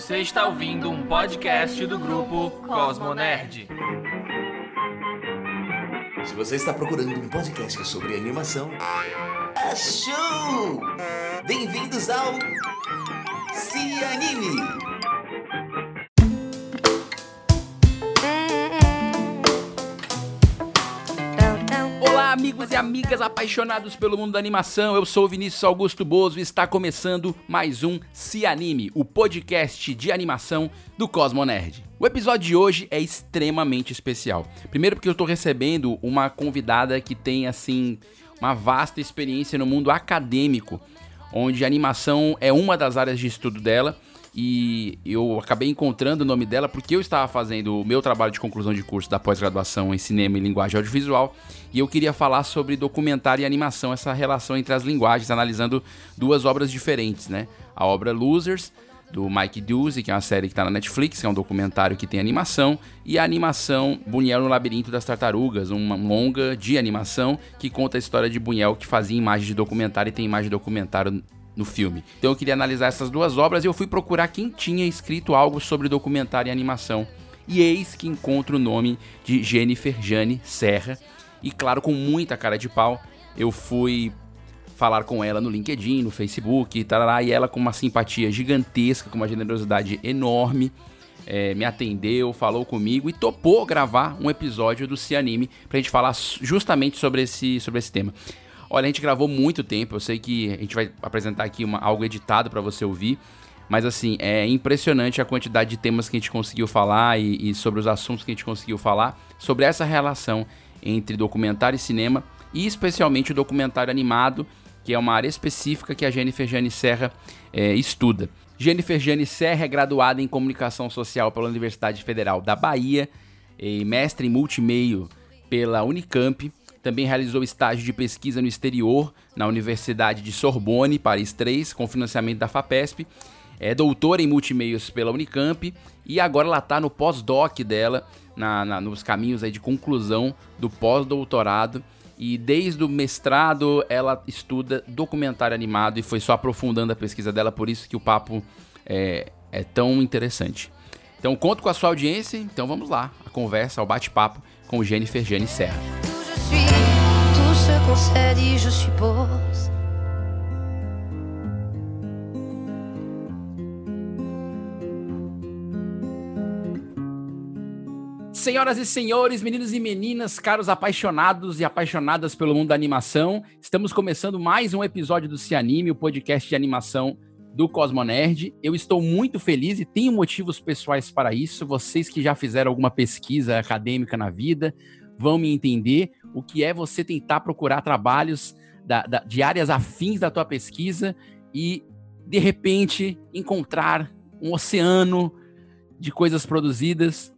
Você está ouvindo um podcast do grupo Cosmo Nerd. Se você está procurando um podcast sobre animação, achou! Bem-vindos ao Se Anime! Amigas apaixonados pelo mundo da animação. Eu sou o Vinícius Augusto Bozo e está começando mais um Se Anime, o podcast de animação do Cosmo Nerd. O episódio de hoje é extremamente especial. Primeiro porque eu estou recebendo uma convidada que tem assim uma vasta experiência no mundo acadêmico, onde a animação é uma das áreas de estudo dela e eu acabei encontrando o nome dela porque eu estava fazendo o meu trabalho de conclusão de curso da pós-graduação em cinema e linguagem audiovisual e eu queria falar sobre documentário e animação, essa relação entre as linguagens, analisando duas obras diferentes, né? A obra Losers, do Mike Duzzi, que é uma série que está na Netflix, que é um documentário que tem animação, e a animação Bunhel no Labirinto das Tartarugas, uma longa de animação que conta a história de Bunhel que fazia imagem de documentário e tem imagem de documentário no filme. Então eu queria analisar essas duas obras e eu fui procurar quem tinha escrito algo sobre documentário e animação. E eis que encontro o nome de Jennifer Jane Serra. E claro, com muita cara de pau, eu fui falar com ela no LinkedIn, no Facebook, tarará, e ela com uma simpatia gigantesca, com uma generosidade enorme, é, me atendeu, falou comigo e topou gravar um episódio do Se Anime pra gente falar justamente sobre esse, sobre esse tema. Olha, a gente gravou muito tempo, eu sei que a gente vai apresentar aqui uma, algo editado para você ouvir, mas assim, é impressionante a quantidade de temas que a gente conseguiu falar e, e, sobre os assuntos que a gente conseguiu falar, sobre essa relação entre documentário e cinema, e especialmente o documentário animado, que é uma área específica que a Jennifer Jane Serra é, estuda. Jennifer Jane Serra é graduada em Comunicação Social pela Universidade Federal da Bahia, e mestre em multimeio pela Unicamp, também realizou estágio de pesquisa no exterior na Universidade de Sorbonne, Paris 3, com financiamento da FAPESP. É doutora em multimeios pela Unicamp e agora ela está no pós-doc dela, na, na, nos caminhos aí de conclusão do pós-doutorado. E desde o mestrado ela estuda documentário animado e foi só aprofundando a pesquisa dela, por isso que o papo é, é tão interessante. Então conto com a sua audiência, então vamos lá, a conversa, o bate-papo com Jennifer Jane Serra. Tout ce qu'on s'est dit, je suppose. Senhoras e senhores, meninos e meninas, caros apaixonados e apaixonadas pelo mundo da animação, estamos começando mais um episódio do Se Anime, o podcast de animação do Cosmonerd. Eu estou muito feliz e tenho motivos pessoais para isso. Vocês que já fizeram alguma pesquisa acadêmica na vida vão me entender o que é você tentar procurar trabalhos da, da, de áreas afins da tua pesquisa e, de repente, encontrar um oceano de coisas produzidas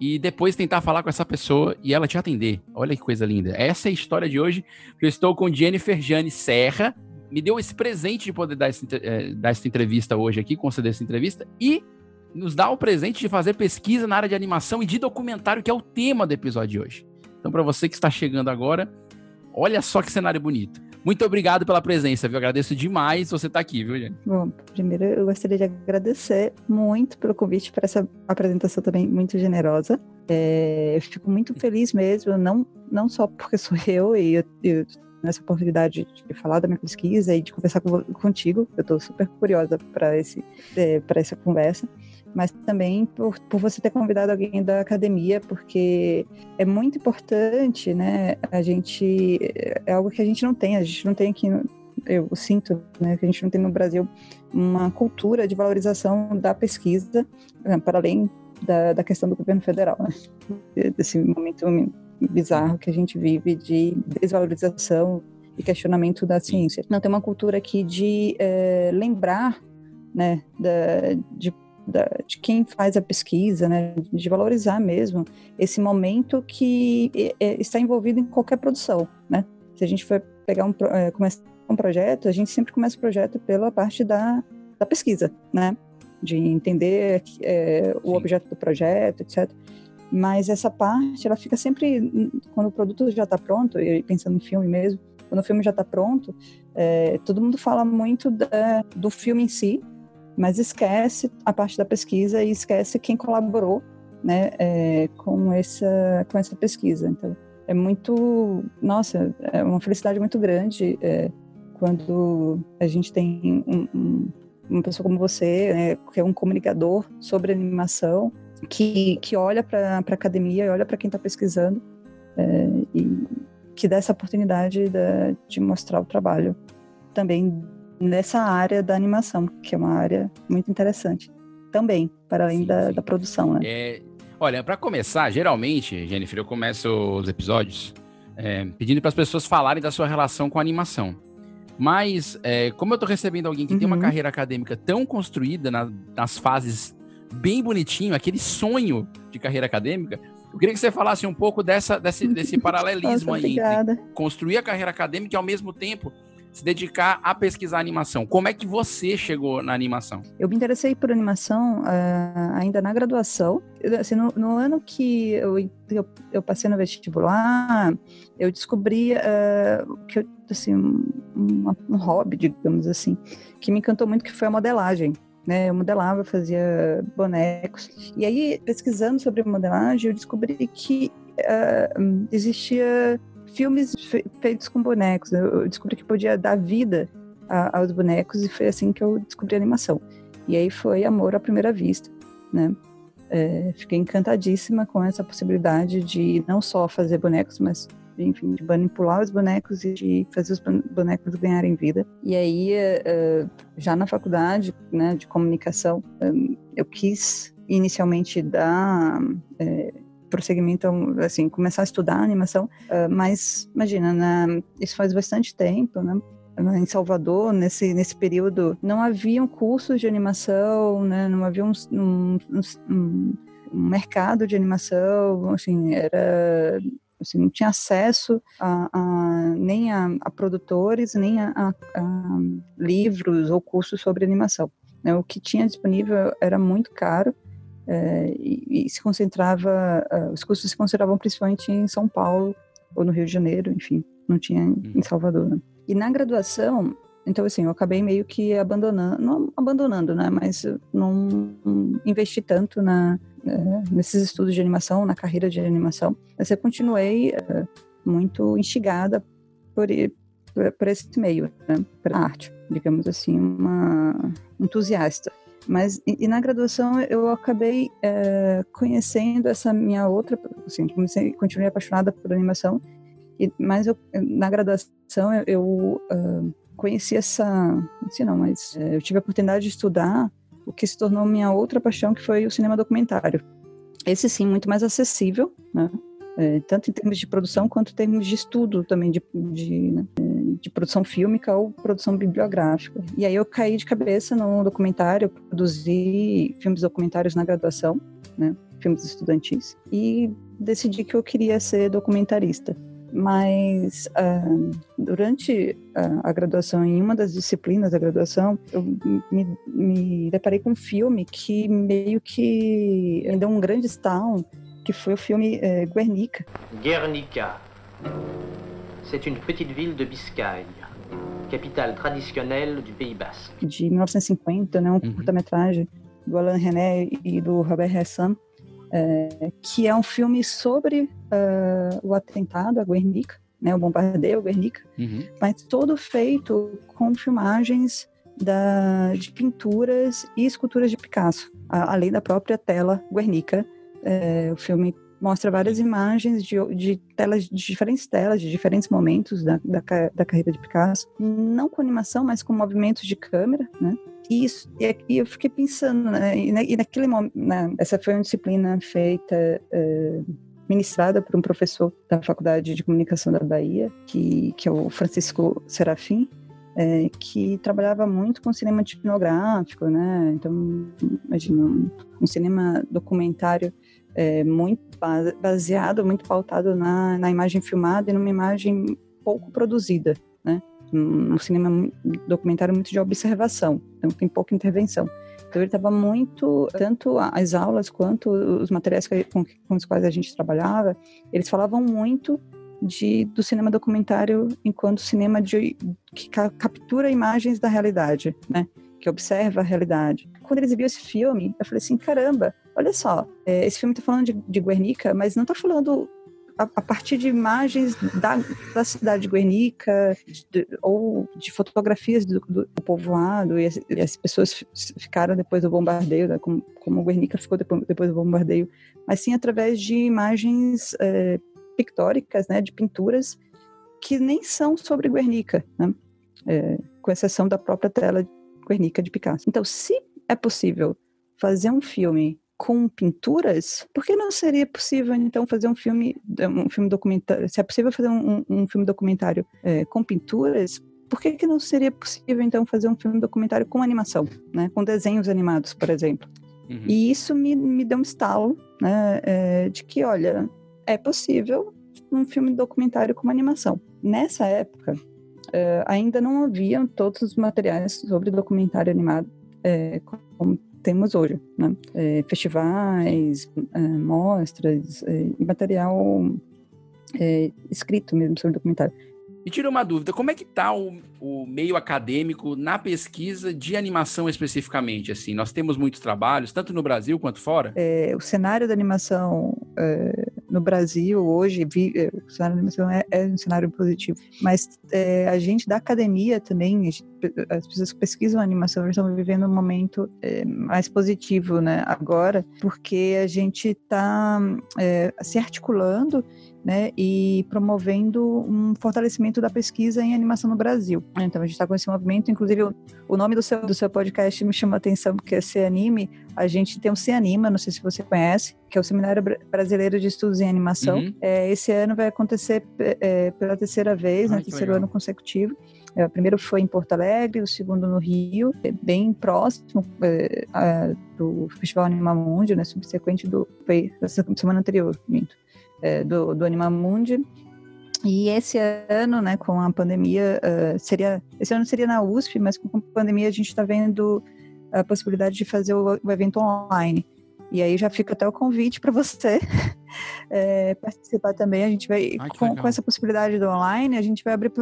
e depois tentar falar com essa pessoa e ela te atender. Olha que coisa linda. Essa é a história de hoje. Eu estou com Jennifer Jane Serra. Me deu esse presente de poder dar, esse, eh, dar essa entrevista hoje aqui, conceder essa entrevista, e nos dá o presente de fazer pesquisa na área de animação e de documentário, que é o tema do episódio de hoje. Então, para você que está chegando agora, olha só que cenário bonito. Muito obrigado pela presença, viu? Agradeço demais você estar tá aqui, viu, Jenny? Bom, primeiro eu gostaria de agradecer muito pelo convite para essa apresentação também muito generosa. É, eu fico muito feliz mesmo, não, não só porque sou eu e eu, eu nessa oportunidade de falar da minha pesquisa e de conversar com, contigo. Eu estou super curiosa para esse é, para essa conversa mas também por, por você ter convidado alguém da academia, porque é muito importante, né? A gente é algo que a gente não tem, a gente não tem aqui, eu sinto, né, que a gente não tem no Brasil uma cultura de valorização da pesquisa, para além da, da questão do governo federal, né? Desse momento bizarro que a gente vive de desvalorização e questionamento da ciência. Não tem uma cultura aqui de é, lembrar né, da, de da, de quem faz a pesquisa, né, de valorizar mesmo esse momento que é, está envolvido em qualquer produção, né? Se a gente for pegar um é, começar um projeto, a gente sempre começa o projeto pela parte da, da pesquisa, né? De entender é, o objeto do projeto, etc. Mas essa parte, ela fica sempre quando o produto já está pronto, e pensando em filme mesmo, quando o filme já está pronto, é, todo mundo fala muito da, do filme em si, mas esquece a parte da pesquisa e esquece quem colaborou né, é, com, essa, com essa pesquisa. Então, é muito, nossa, é uma felicidade muito grande é, quando a gente tem um, um, uma pessoa como você, né, que é um comunicador sobre animação, que, que olha para a academia, olha para quem está pesquisando é, e que dá essa oportunidade de, de mostrar o trabalho também nessa área da animação, que é uma área muito interessante também, para além sim, da, sim. da, produção, né? É, olha, para começar, geralmente, Jennifer, eu começo os episódios é, pedindo para as pessoas falarem da sua relação com a animação. Mas, é, como eu estou recebendo alguém que uhum. tem uma uhum. carreira acadêmica tão construída na, nas fases bem bonitinho, aquele sonho de carreira acadêmica, eu queria que você falasse um pouco dessa, desse, desse paralelismo Nossa, aí entre construir a carreira acadêmica e ao mesmo tempo se dedicar a pesquisar animação. Como é que você chegou na animação? Eu me interessei por animação uh, ainda na graduação. Assim, no, no ano que eu, eu, eu, passei no vestibular, eu descobri uh, que eu, assim, um, um hobby, digamos assim, que me encantou muito, que foi a modelagem. Né, eu modelava, fazia bonecos. E aí, pesquisando sobre modelagem, eu descobri que uh, existia filmes fe feitos com bonecos. Eu descobri que podia dar vida a, aos bonecos e foi assim que eu descobri a animação. E aí foi amor à primeira vista, né? É, fiquei encantadíssima com essa possibilidade de não só fazer bonecos, mas enfim, de manipular os bonecos e de fazer os bonecos ganharem vida. E aí, é, já na faculdade, né, de comunicação, é, eu quis inicialmente dar é, prosseguimento, assim, começar a estudar animação, uh, mas imagina, isso faz bastante tempo, né? Em Salvador, nesse, nesse período, não haviam cursos de animação, né? não havia um, um, um, mercado de animação, assim, era assim, não tinha acesso a, a nem a, a, produtores, nem a, a, livros ou cursos sobre animação. Né? O que tinha disponível era muito caro é, e, e, se concentrava, uh, os cursos se concentravam principalmente em São Paulo ou no Rio de Janeiro, enfim, não tinha em, em uhum. Salvador. Né? E na graduação, então assim, eu acabei meio que abandonando, não abandonando, né, mas não investi tanto na, é, nesses estudos de animação, na carreira de animação, mas eu continuei é, muito instigada por, por, por esse meio, né, pela arte, digamos assim, uma entusiasta. Mas e, e na graduação eu acabei é, conhecendo essa minha outra, assim, comecei, continuei apaixonada por animação, e, mas eu, na graduação eu, eu uh, conheci essa, assim não, mas é, eu tive a oportunidade de estudar o que se tornou minha outra paixão, que foi o cinema documentário. Esse sim, muito mais acessível, né? É, tanto em termos de produção quanto em termos de estudo também de, de, né, de, produção fílmica ou produção bibliográfica. E aí eu caí de cabeça no documentário, produzi filmes documentários na graduação, né, filmes estudantis, e decidi que eu queria ser documentarista. Mas uh, durante a, a, graduação, em uma das disciplinas da graduação, eu me, me deparei com um filme que meio que me deu um grande estalo que foi o filme é, Guernica. Guernica. C'est une petite ville de Biscaye, capitale traditionnelle du Pays Basque. De 1950, né, um uhum. curta-metragem do Alain René e do Robert Ressan, é, que é um filme sobre uh, o atentado a Guernica, né, o bombardeio a Guernica, uhum. mas todo feito com filmagens da, de pinturas e esculturas de Picasso, a, além da própria tela Guernica, é, o filme mostra várias imagens de, de, telas, de diferentes telas, de diferentes momentos da, da, da, carreira de Picasso, não com animação, mas com movimentos de câmera, né? E, isso, e, eu fiquei pensando, né? e, naquele momento, né? essa foi uma disciplina feita, é, ministrada por um professor da Faculdade de Comunicação da Bahia, que, que é o Francisco Serafim, é, que trabalhava muito com cinema tipnográfico, né? Então, imagina, um, um cinema documentário é, muito baseado, muito pautado na, na imagem filmada e numa imagem pouco produzida, né? Um, cinema documentário muito de observação, então tem pouca intervenção. Então ele estava muito, tanto as aulas quanto os materiais com, com os quais a gente trabalhava, eles falavam muito de, do cinema documentário enquanto cinema de, que ca, captura imagens da realidade, né? que observa a realidade. Quando eles viram esse filme, eu falei assim, caramba, olha só, é, esse filme está falando de, de Guernica, mas não está falando a, a, partir de imagens da, da cidade de Guernica de, ou de fotografias do, do, do povoado e as, e as, pessoas ficaram depois do bombardeio, né, como, como Guernica ficou depois, depois, do bombardeio, mas sim através de imagens é, pictóricas, né, de pinturas que nem são sobre Guernica, né, é, com exceção da própria tela Guernica de Picasso. Então, se é possível fazer um filme com pinturas, por que não seria possível então fazer um filme, um filme documentário? Se é possível fazer um, um filme documentário é, com pinturas, por que, que não seria possível então fazer um filme documentário com animação, né? Com desenhos animados, por exemplo? Uhum. E isso me, me deu um estalo, né? É, de que, olha, é possível um filme documentário com animação. Nessa época, é, ainda não haviam todos os materiais sobre documentário animado é, como temos hoje, né? É, festivais, é, mostras é, e material é, escrito mesmo sobre documentário. E tira uma dúvida, como é que está o, o, meio acadêmico na pesquisa de animação especificamente? Assim, nós temos muitos trabalhos, tanto no Brasil quanto fora? É, o cenário da animação é, no Brasil hoje, vi, é, o cenário da animação é, é um cenário positivo, mas é, a gente da academia também, as pessoas que pesquisam animação estão vivendo um momento é, mais positivo, né? Agora, porque a gente está se articulando né, e promovendo um fortalecimento da pesquisa em animação no Brasil. Então a gente está com esse movimento, inclusive o, o, nome do seu, do seu podcast me chama a atenção porque é Se Anime. A gente tem o Se Anima, não sei se você conhece, que é o Seminário Brasileiro de Estudos em Animação. Uhum. É, esse ano vai acontecer é, pela terceira vez, no né, terceiro legal. ano consecutivo. É, o primeiro foi em Porto Alegre, o segundo no Rio, é bem próximo é, a, do Festival Animamundi, né, subsequente do foi semana anterior, minto do, do Animamundi. E esse ano, né, com a pandemia, uh, seria esse ano seria na USP, mas com a pandemia a gente está vendo a possibilidade de fazer o, o, evento online. E aí já fica até o convite para você é, participar também. A gente vai Ai, com, com, essa possibilidade do online, a gente vai abrir,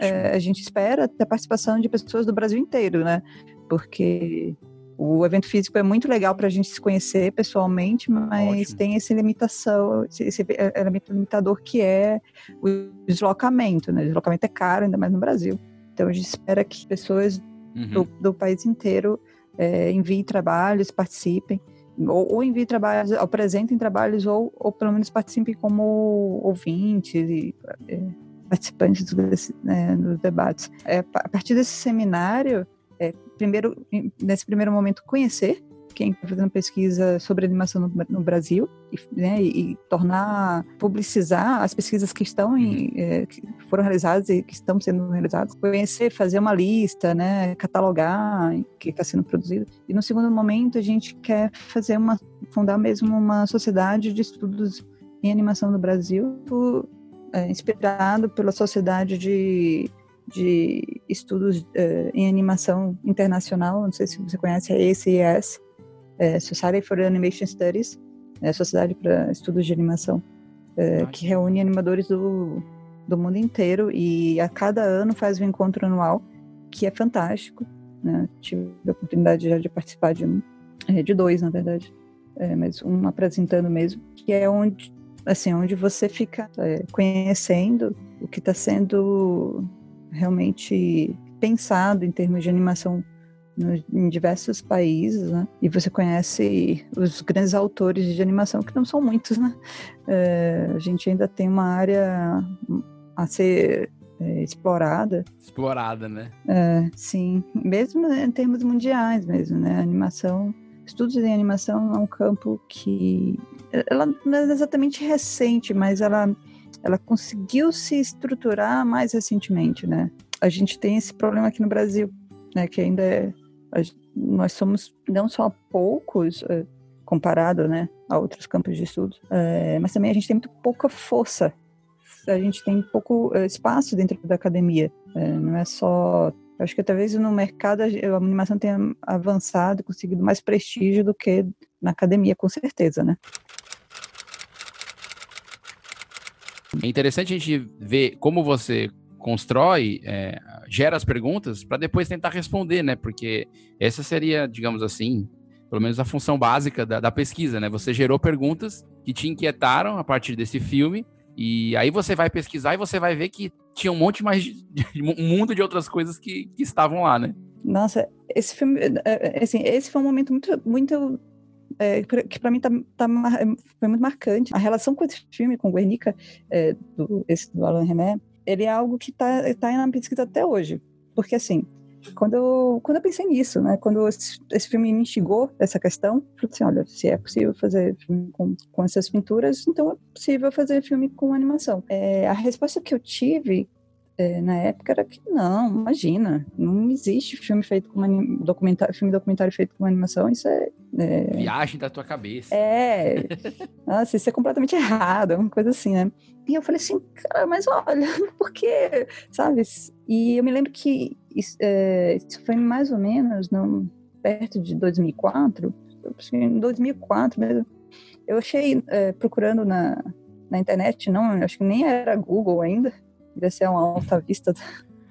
é, a gente espera a participação de pessoas do Brasil inteiro, né? Porque o evento físico é muito legal para a gente se conhecer pessoalmente, mas Ótimo. tem essa limitação, esse elemento limitador que é o deslocamento, né? O deslocamento é caro, ainda mais no Brasil. Então a gente espera que pessoas uhum. do, do, país inteiro é, enviem trabalhos, participem, ou, ou enviem trabalhos, apresentem trabalhos, ou, ou pelo menos participem como ouvintes e é, participantes dos, né, dos debates. É, a partir desse seminário, é, primeiro, nesse primeiro momento, conhecer quem está fazendo pesquisa sobre animação no, no Brasil e, né, e, tornar, publicizar as pesquisas que estão em, uhum. é, que foram realizadas e que estão sendo realizadas, conhecer, fazer uma lista, né, catalogar o que está sendo produzido. E no segundo momento a gente quer fazer uma, fundar mesmo uma sociedade de estudos em animação no Brasil, é, inspirado pela sociedade de de estudos uh, em animação internacional, não sei se você conhece, é ACES, é, Society for Animation Studies, é a Sociedade para Estudos de Animação, é, que reúne animadores do, do mundo inteiro e a cada ano faz um encontro anual, que é fantástico. Né? Tive a oportunidade já de participar de um, é, de dois, na verdade, é, mas um apresentando mesmo, que é onde, assim, onde você fica é, conhecendo o que está sendo realmente pensado em termos de animação no, em diversos países, né? E você conhece os grandes autores de animação, que não são muitos, né? É, a gente ainda tem uma área a ser é, explorada. Explorada, né? É, sim, mesmo em termos mundiais mesmo, né? A animação, estudos em animação é um campo que ela não é exatamente recente, mas ela ela conseguiu se estruturar mais recentemente, né? A gente tem esse problema aqui no Brasil, né? Que ainda é, nós somos não só poucos é, comparado, né, a outros campos de estudo, é, mas também a gente tem muito pouca força. A gente tem pouco é, espaço dentro da academia. Não é só acho que talvez no mercado a animação tenha avançado, conseguido mais prestígio do que na academia, com certeza, né? É interessante a gente ver como você constrói, é, gera as perguntas para depois tentar responder, né? Porque essa seria, digamos assim, pelo menos a função básica da, da, pesquisa, né? Você gerou perguntas que te inquietaram a partir desse filme, e aí você vai pesquisar e você vai ver que tinha um monte mais, de, um mundo de outras coisas que, que estavam lá, né? Nossa, esse filme, é, é, assim, esse foi um momento muito, muito é, que para mim tá, tá, foi muito marcante. A relação com esse filme, com Guernica, é, do, esse do Alain René, ele é algo que está tá na pesquisa até hoje. Porque, assim, quando eu, quando eu pensei nisso, né? Quando esse, esse filme me instigou essa questão, eu falei assim, olha, se é possível fazer filme com, com essas pinturas, então é possível fazer filme com animação. É, a resposta que eu tive é, na época era que não, imagina, não existe filme feito com documentário, filme documentário feito com animação, isso é, é... viagem da tua cabeça. É, nossa, isso é completamente errado, é uma coisa assim, né? E eu falei assim, cara, mas olha, por quê? Sabe? E eu me lembro que isso, é, isso foi mais ou menos não, perto de 2004, em 2004 mesmo. Eu achei, é, procurando na, na internet, não, acho que nem era Google ainda, devia ser uma alta vista.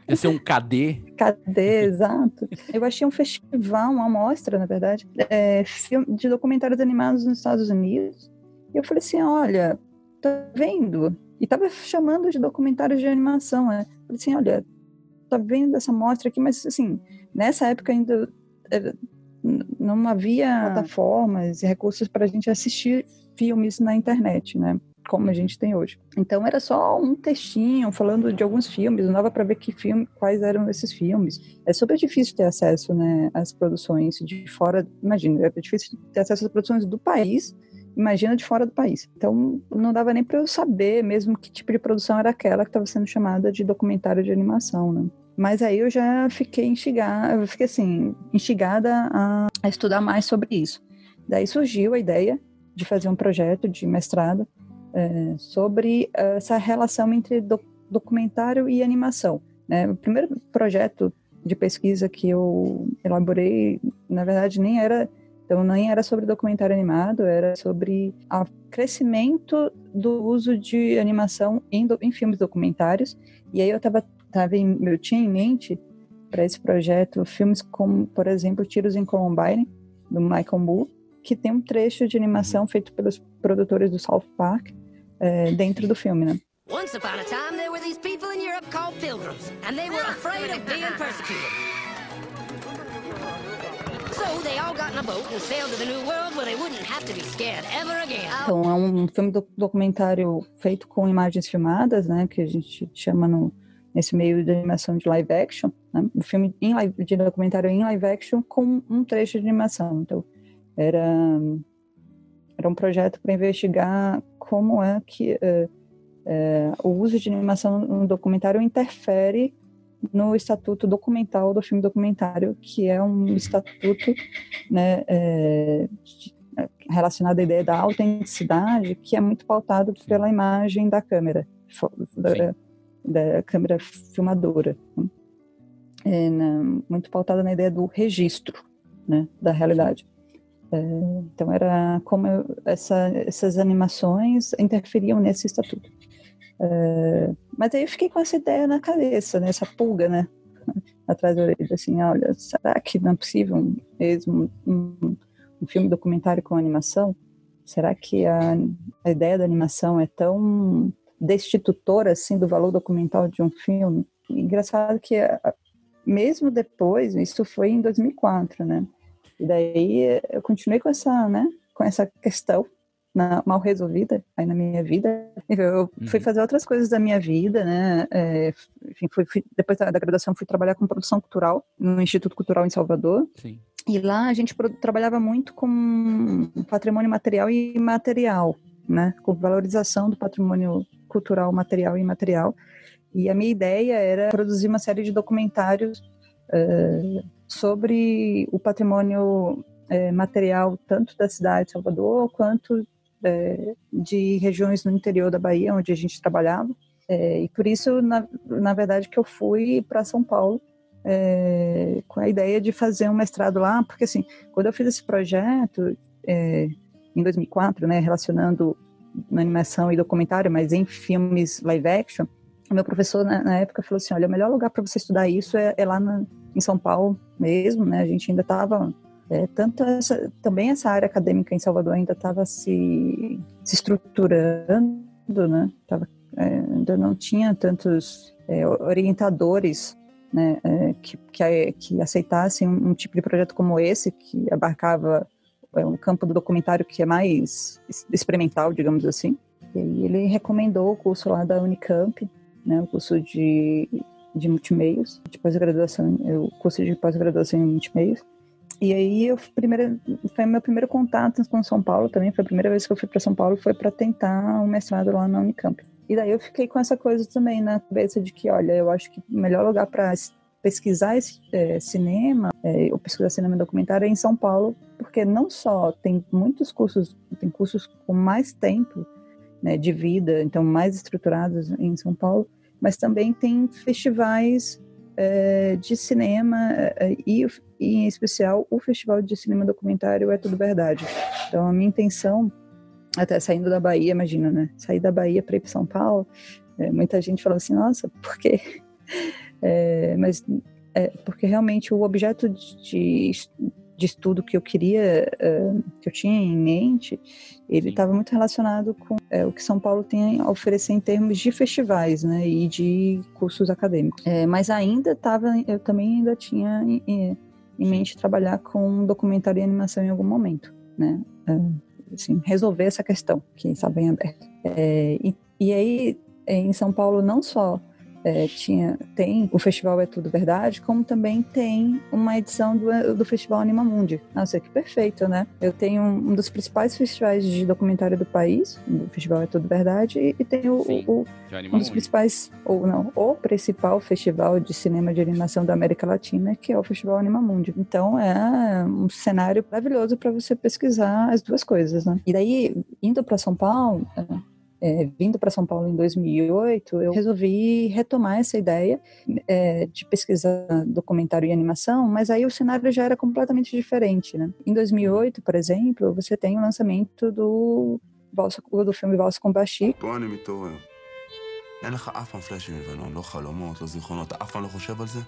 Devia ser um KD. KD, exato. Eu achei um festival, uma amostra, na verdade, é, de documentários animados nos Estados Unidos. E eu falei assim, olha, tá vendo? E tava chamando de documentários de animação, né? Falei assim, olha, tá vendo essa mostra aqui, mas assim, nessa época ainda é, não havia plataformas e recursos para a gente assistir filmes na internet, né? Como a gente tem hoje. Então era só um textinho falando de alguns filmes, não dava para ver que filme, quais eram esses filmes. É super difícil ter acesso, né, às produções de fora. Imagina, é difícil ter acesso às produções do país imagina de fora do país. Então, não dava nem para eu saber mesmo que tipo de produção era aquela que estava sendo chamada de documentário de animação, né? Mas aí eu já fiquei instigada, fiquei assim, instigada a, a estudar mais sobre isso. Daí surgiu a ideia de fazer um projeto de mestrado é, sobre essa relação entre do, documentário e animação. Né? O primeiro projeto de pesquisa que eu elaborei, na verdade, nem era então, nem era sobre documentário animado, era sobre o crescimento do uso de animação em, do, em filmes documentários. E aí eu, tava, tava em, eu tinha em mente para esse projeto filmes como, por exemplo, Tiros em Columbine, do Michael Moore, que tem um trecho de animação feito pelos produtores do South Park é, dentro do filme, né? Once upon a time, there were these people in Europe called pilgrims, and they were afraid of being persecuted. Então, é um filme documentário feito com imagens filmadas, né, que a gente chama no, nesse meio de animação de live action, né, um filme live, de documentário em live action com um trecho de animação. Então, era, era um projeto para investigar como é que uh, uh, o uso de animação no documentário interfere no estatuto documental do filme documentário, que é um estatuto né, é, relacionado à ideia da autenticidade, que é muito pautado pela imagem da câmera, da, da câmera filmadora. Né? É, na, muito pautada na ideia do registro né, da realidade. É, então, era como essa, essas animações interferiam nesse estatuto. É, mas aí eu fiquei com essa ideia na cabeça, né? Essa pulga, né? Atrás da orelha, assim, olha, será que não é possível mesmo um, um filme documentário com animação? Será que a, a ideia da animação é tão destitutora, assim, do valor documental de um filme? Engraçado que, mesmo depois, isso foi em 2004, né? E daí eu continuei com essa, né, com essa questão na, mal resolvida aí na minha vida. Eu fui uhum. fazer outras coisas da minha vida, né? É, enfim, fui, fui, depois da, da, graduação fui trabalhar com produção cultural no Instituto Cultural em Salvador. Sim. E lá a gente trabalhava muito com patrimônio material e imaterial, né? Com valorização do patrimônio cultural, material e imaterial. E a minha ideia era produzir uma série de documentários uh, sobre o patrimônio uh, material tanto da cidade de Salvador quanto é, de regiões no interior da Bahia, onde a gente trabalhava. É, e por isso, na, na verdade, que eu fui para São Paulo é, com a ideia de fazer um mestrado lá, porque assim, quando eu fiz esse projeto é, em 2004, né, relacionando animação e documentário, mas em filmes live action, O meu professor na, na, época falou assim, olha, o melhor lugar para você estudar isso é, é lá na, em São Paulo mesmo, né? A gente ainda estava é, tanto essa, também essa área acadêmica em Salvador ainda estava se, se estruturando, né? Tava, é, ainda não tinha tantos é, orientadores né, é, que, que, que, aceitassem um, um, tipo de projeto como esse, que abarcava é, um campo do documentário que é mais experimental, digamos assim. E ele recomendou o curso lá da Unicamp, né, o curso de, de multimeios, de pós-graduação, o curso de pós-graduação em multimeios. E aí eu primeiro, foi meu primeiro contato com São Paulo também, foi a primeira vez que eu fui para São Paulo, foi para tentar um mestrado lá na Unicamp. E daí eu fiquei com essa coisa também na cabeça de que, olha, eu acho que o melhor lugar para pesquisar esse, é, cinema, é, ou pesquisar cinema documentário é em São Paulo, porque não só tem muitos cursos, tem cursos com mais tempo né, de vida, então mais estruturados em São Paulo, mas também tem festivais é, de cinema é, e, e, em especial, o Festival de Cinema Documentário É Tudo Verdade. Então, a minha intenção, até saindo da Bahia, imagina, né? Sair da Bahia para ir para São Paulo, é, muita gente falou assim, nossa, por quê? É, mas é, porque realmente o objeto de, de estudo que eu queria, uh, que eu tinha em mente, ele estava muito relacionado com é, o que São Paulo tem a oferecer em termos de festivais, né, e de cursos acadêmicos. É, mas ainda estava, eu também ainda tinha em, em, mente trabalhar com documentário e animação em algum momento, né, é, assim, resolver essa questão que estava em aberto. É, e, e aí, em São Paulo, não só é, tinha, tem o Festival É Tudo Verdade, como também tem uma edição do, do Festival Anima Mundi. Nossa, que perfeito, né? Eu tenho um, um dos principais festivais de documentário do país, o Festival É Tudo Verdade, e, e tenho Sim, o, um dos principais, ou não, o principal festival de cinema de animação da América Latina, que é o Festival Anima Mundi. Então é um cenário maravilhoso para você pesquisar as duas coisas, né? E daí, indo para São Paulo, é, vindo para São Paulo em 2008, eu resolvi retomar essa ideia é, de pesquisar documentário e animação, mas aí o cenário já era completamente diferente, né? Em 2008, por exemplo, você tem o lançamento do, do filme Valsa com Bashi.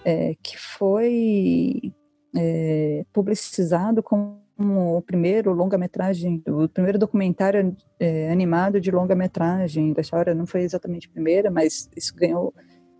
É, que foi é, publicizado como o primeiro longa-metragem, o primeiro documentário é, animado de longa-metragem da história. Não foi exatamente a primeira, mas isso ganhou,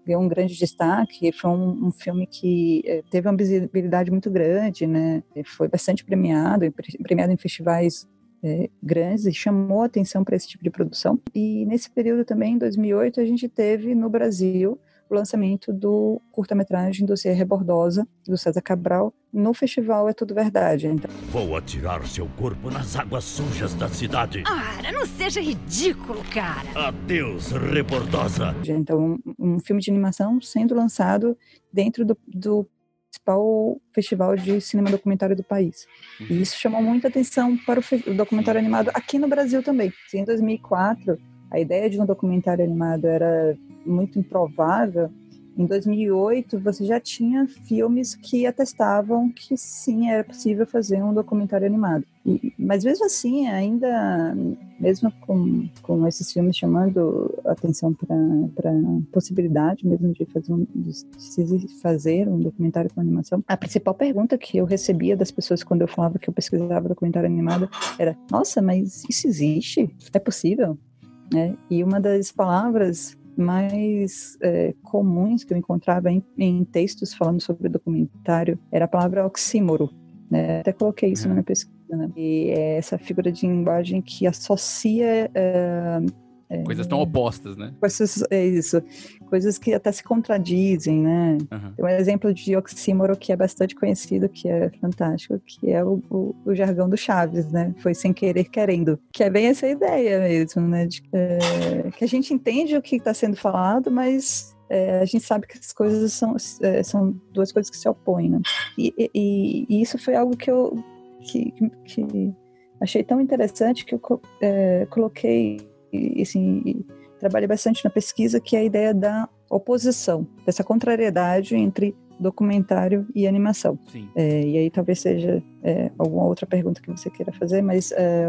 ganhou um grande destaque. Foi um, um filme que é, teve uma visibilidade muito grande, né? Foi bastante premiado, premiado em festivais é, grandes e chamou atenção para esse tipo de produção. E nesse período também, em 2008, a gente teve no Brasil o lançamento do curta-metragem do Dossiê Rebordosa, do César Cabral, no festival É Tudo Verdade. Então... Vou atirar seu corpo nas águas sujas da cidade. Ora, não seja ridículo, cara. Adeus, Rebordosa. Então, um, um filme de animação sendo lançado dentro do, do principal festival de cinema documentário do país. E isso chamou muita atenção para o, o documentário animado aqui no Brasil também. Em 2004, a ideia de um documentário animado era muito improvável, em 2008 você já tinha filmes que atestavam que sim era possível fazer um documentário animado. E, mas mesmo assim, ainda, mesmo com, com esses filmes chamando atenção para a possibilidade mesmo de fazer, um, de fazer um documentário com animação, a principal pergunta que eu recebia das pessoas quando eu falava que eu pesquisava documentário animado era: Nossa, mas isso existe? É possível? É, e uma das palavras mais é, comuns que eu encontrava em, em, textos falando sobre documentário era a palavra oxímoro. Né? Até coloquei isso uhum. na minha pesquisa. Né? E é essa figura de linguagem que associa é, coisas tão opostas, né? Coisas, é isso. Coisas que até se contradizem, né? Uhum. Tem um exemplo de oxímoro que é bastante conhecido, que é fantástico, que é o, o, o, jargão do Chaves, né? Foi sem querer querendo. Que é bem essa ideia mesmo, né? De, é, que a gente entende o que está sendo falado, mas é, a gente sabe que as coisas são, é, são duas coisas que se opõem, né? E, e, e isso foi algo que eu que, que achei tão interessante que eu é, coloquei e, assim, trabalha bastante na pesquisa, que é a ideia da oposição, dessa contrariedade entre documentário e animação. É, e aí talvez seja é, alguma outra pergunta que você queira fazer, mas é,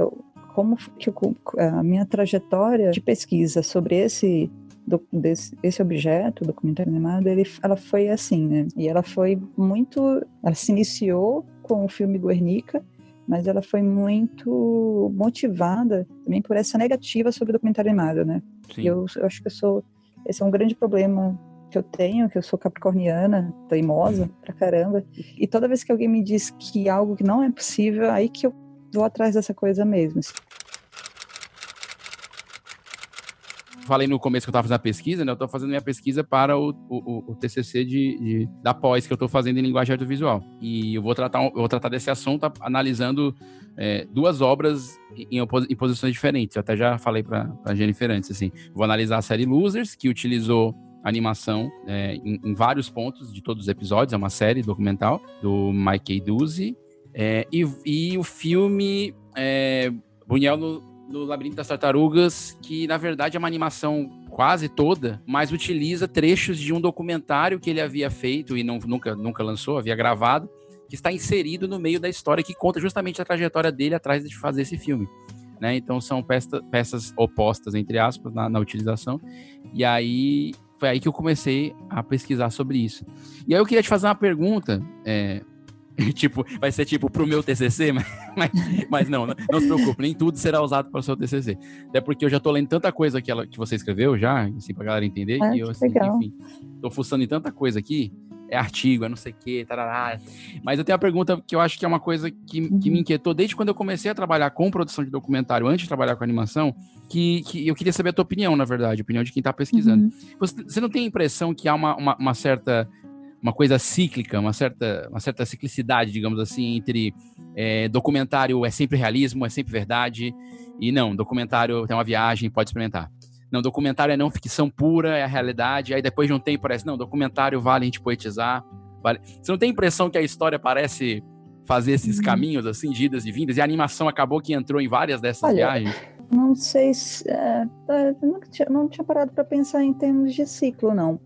como que eu, a minha trajetória de pesquisa sobre esse do, desse esse objeto, documentário animado, ele, ela foi assim, né? E ela foi muito, ela se iniciou com o filme Guernica, mas ela foi muito motivada também por essa negativa sobre o documentário animado, né? Sim. Eu, eu acho que eu sou, esse é um grande problema que eu tenho, que eu sou capricorniana, teimosa pra caramba. E toda vez que alguém me diz que algo que não é possível, aí que eu vou atrás dessa coisa mesmo. Falei no começo que eu estava fazendo a pesquisa, né? Eu estou fazendo minha pesquisa para o, o, o TCC de, de, da pós que eu estou fazendo em linguagem audiovisual. E eu vou tratar, eu vou tratar desse assunto analisando é, duas obras em, em, posições diferentes. Eu até já falei para a Jennifer antes, assim. Vou analisar a série Losers, que utilizou animação é, em, em, vários pontos de todos os episódios. É uma série documental do Mike Duzzi. É, e, e, o filme é, no, do Labirinto das Tartarugas, que na verdade é uma animação quase toda, mas utiliza trechos de um documentário que ele havia feito e não, nunca, nunca lançou, havia gravado, que está inserido no meio da história que conta justamente a trajetória dele atrás de fazer esse filme. Né? Então são peça, peças opostas, entre aspas, na, na utilização. E aí foi aí que eu comecei a pesquisar sobre isso. E aí eu queria te fazer uma pergunta, é, tipo, vai ser tipo pro meu TCC, mas, mas, mas, não, não se preocupe, nem tudo será usado para o seu TCC. Até porque eu já tô lendo tanta coisa que, ela, que você escreveu já, assim, pra galera entender, ah, que eu, assim, legal. enfim, tô fuçando em tanta coisa aqui, é artigo, é não sei o que, tarará. Mas eu tenho uma pergunta que eu acho que é uma coisa que, que me uhum. inquietou desde quando eu comecei a trabalhar com produção de documentário, antes de trabalhar com animação, que, que eu queria saber a tua opinião, na verdade, a opinião de quem tá pesquisando. Uhum. Você, você não tem a impressão que há uma, uma, uma certa uma coisa cíclica, uma certa, uma certa ciclicidade, digamos assim, entre é, documentário é sempre realismo, é sempre verdade, e não, documentário tem uma viagem, pode experimentar. Não, documentário é não ficção pura, é a realidade, aí depois de um tempo parece, não, documentário vale a gente poetizar. Vale... Você não tem a impressão que a história parece fazer esses uhum. caminhos, assim, de idas e vindas, e a animação acabou que entrou em várias dessas Olha, viagens? Não sei se. É, é não, tinha, não tinha parado para pensar em termos de ciclo, não.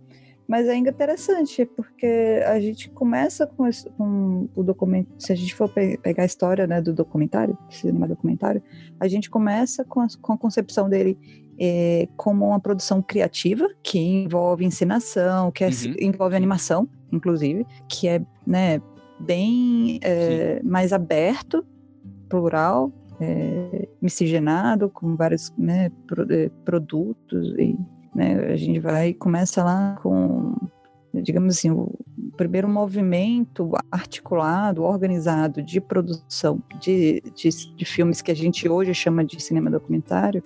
Mas é interessante, porque a gente começa com, esse, com o documento. Se a gente for pe pegar a história né, do documentário, cinema documentário, a gente começa com a, com a concepção dele é, como uma produção criativa, que envolve encenação, que é, uhum. envolve animação, inclusive, que é né, bem é, mais aberto, plural, é, miscigenado, com vários né, pro, produtos e né? A gente vai começa lá com, digamos assim, o primeiro movimento articulado, organizado de produção de, de, de filmes que a gente hoje chama de cinema documentário,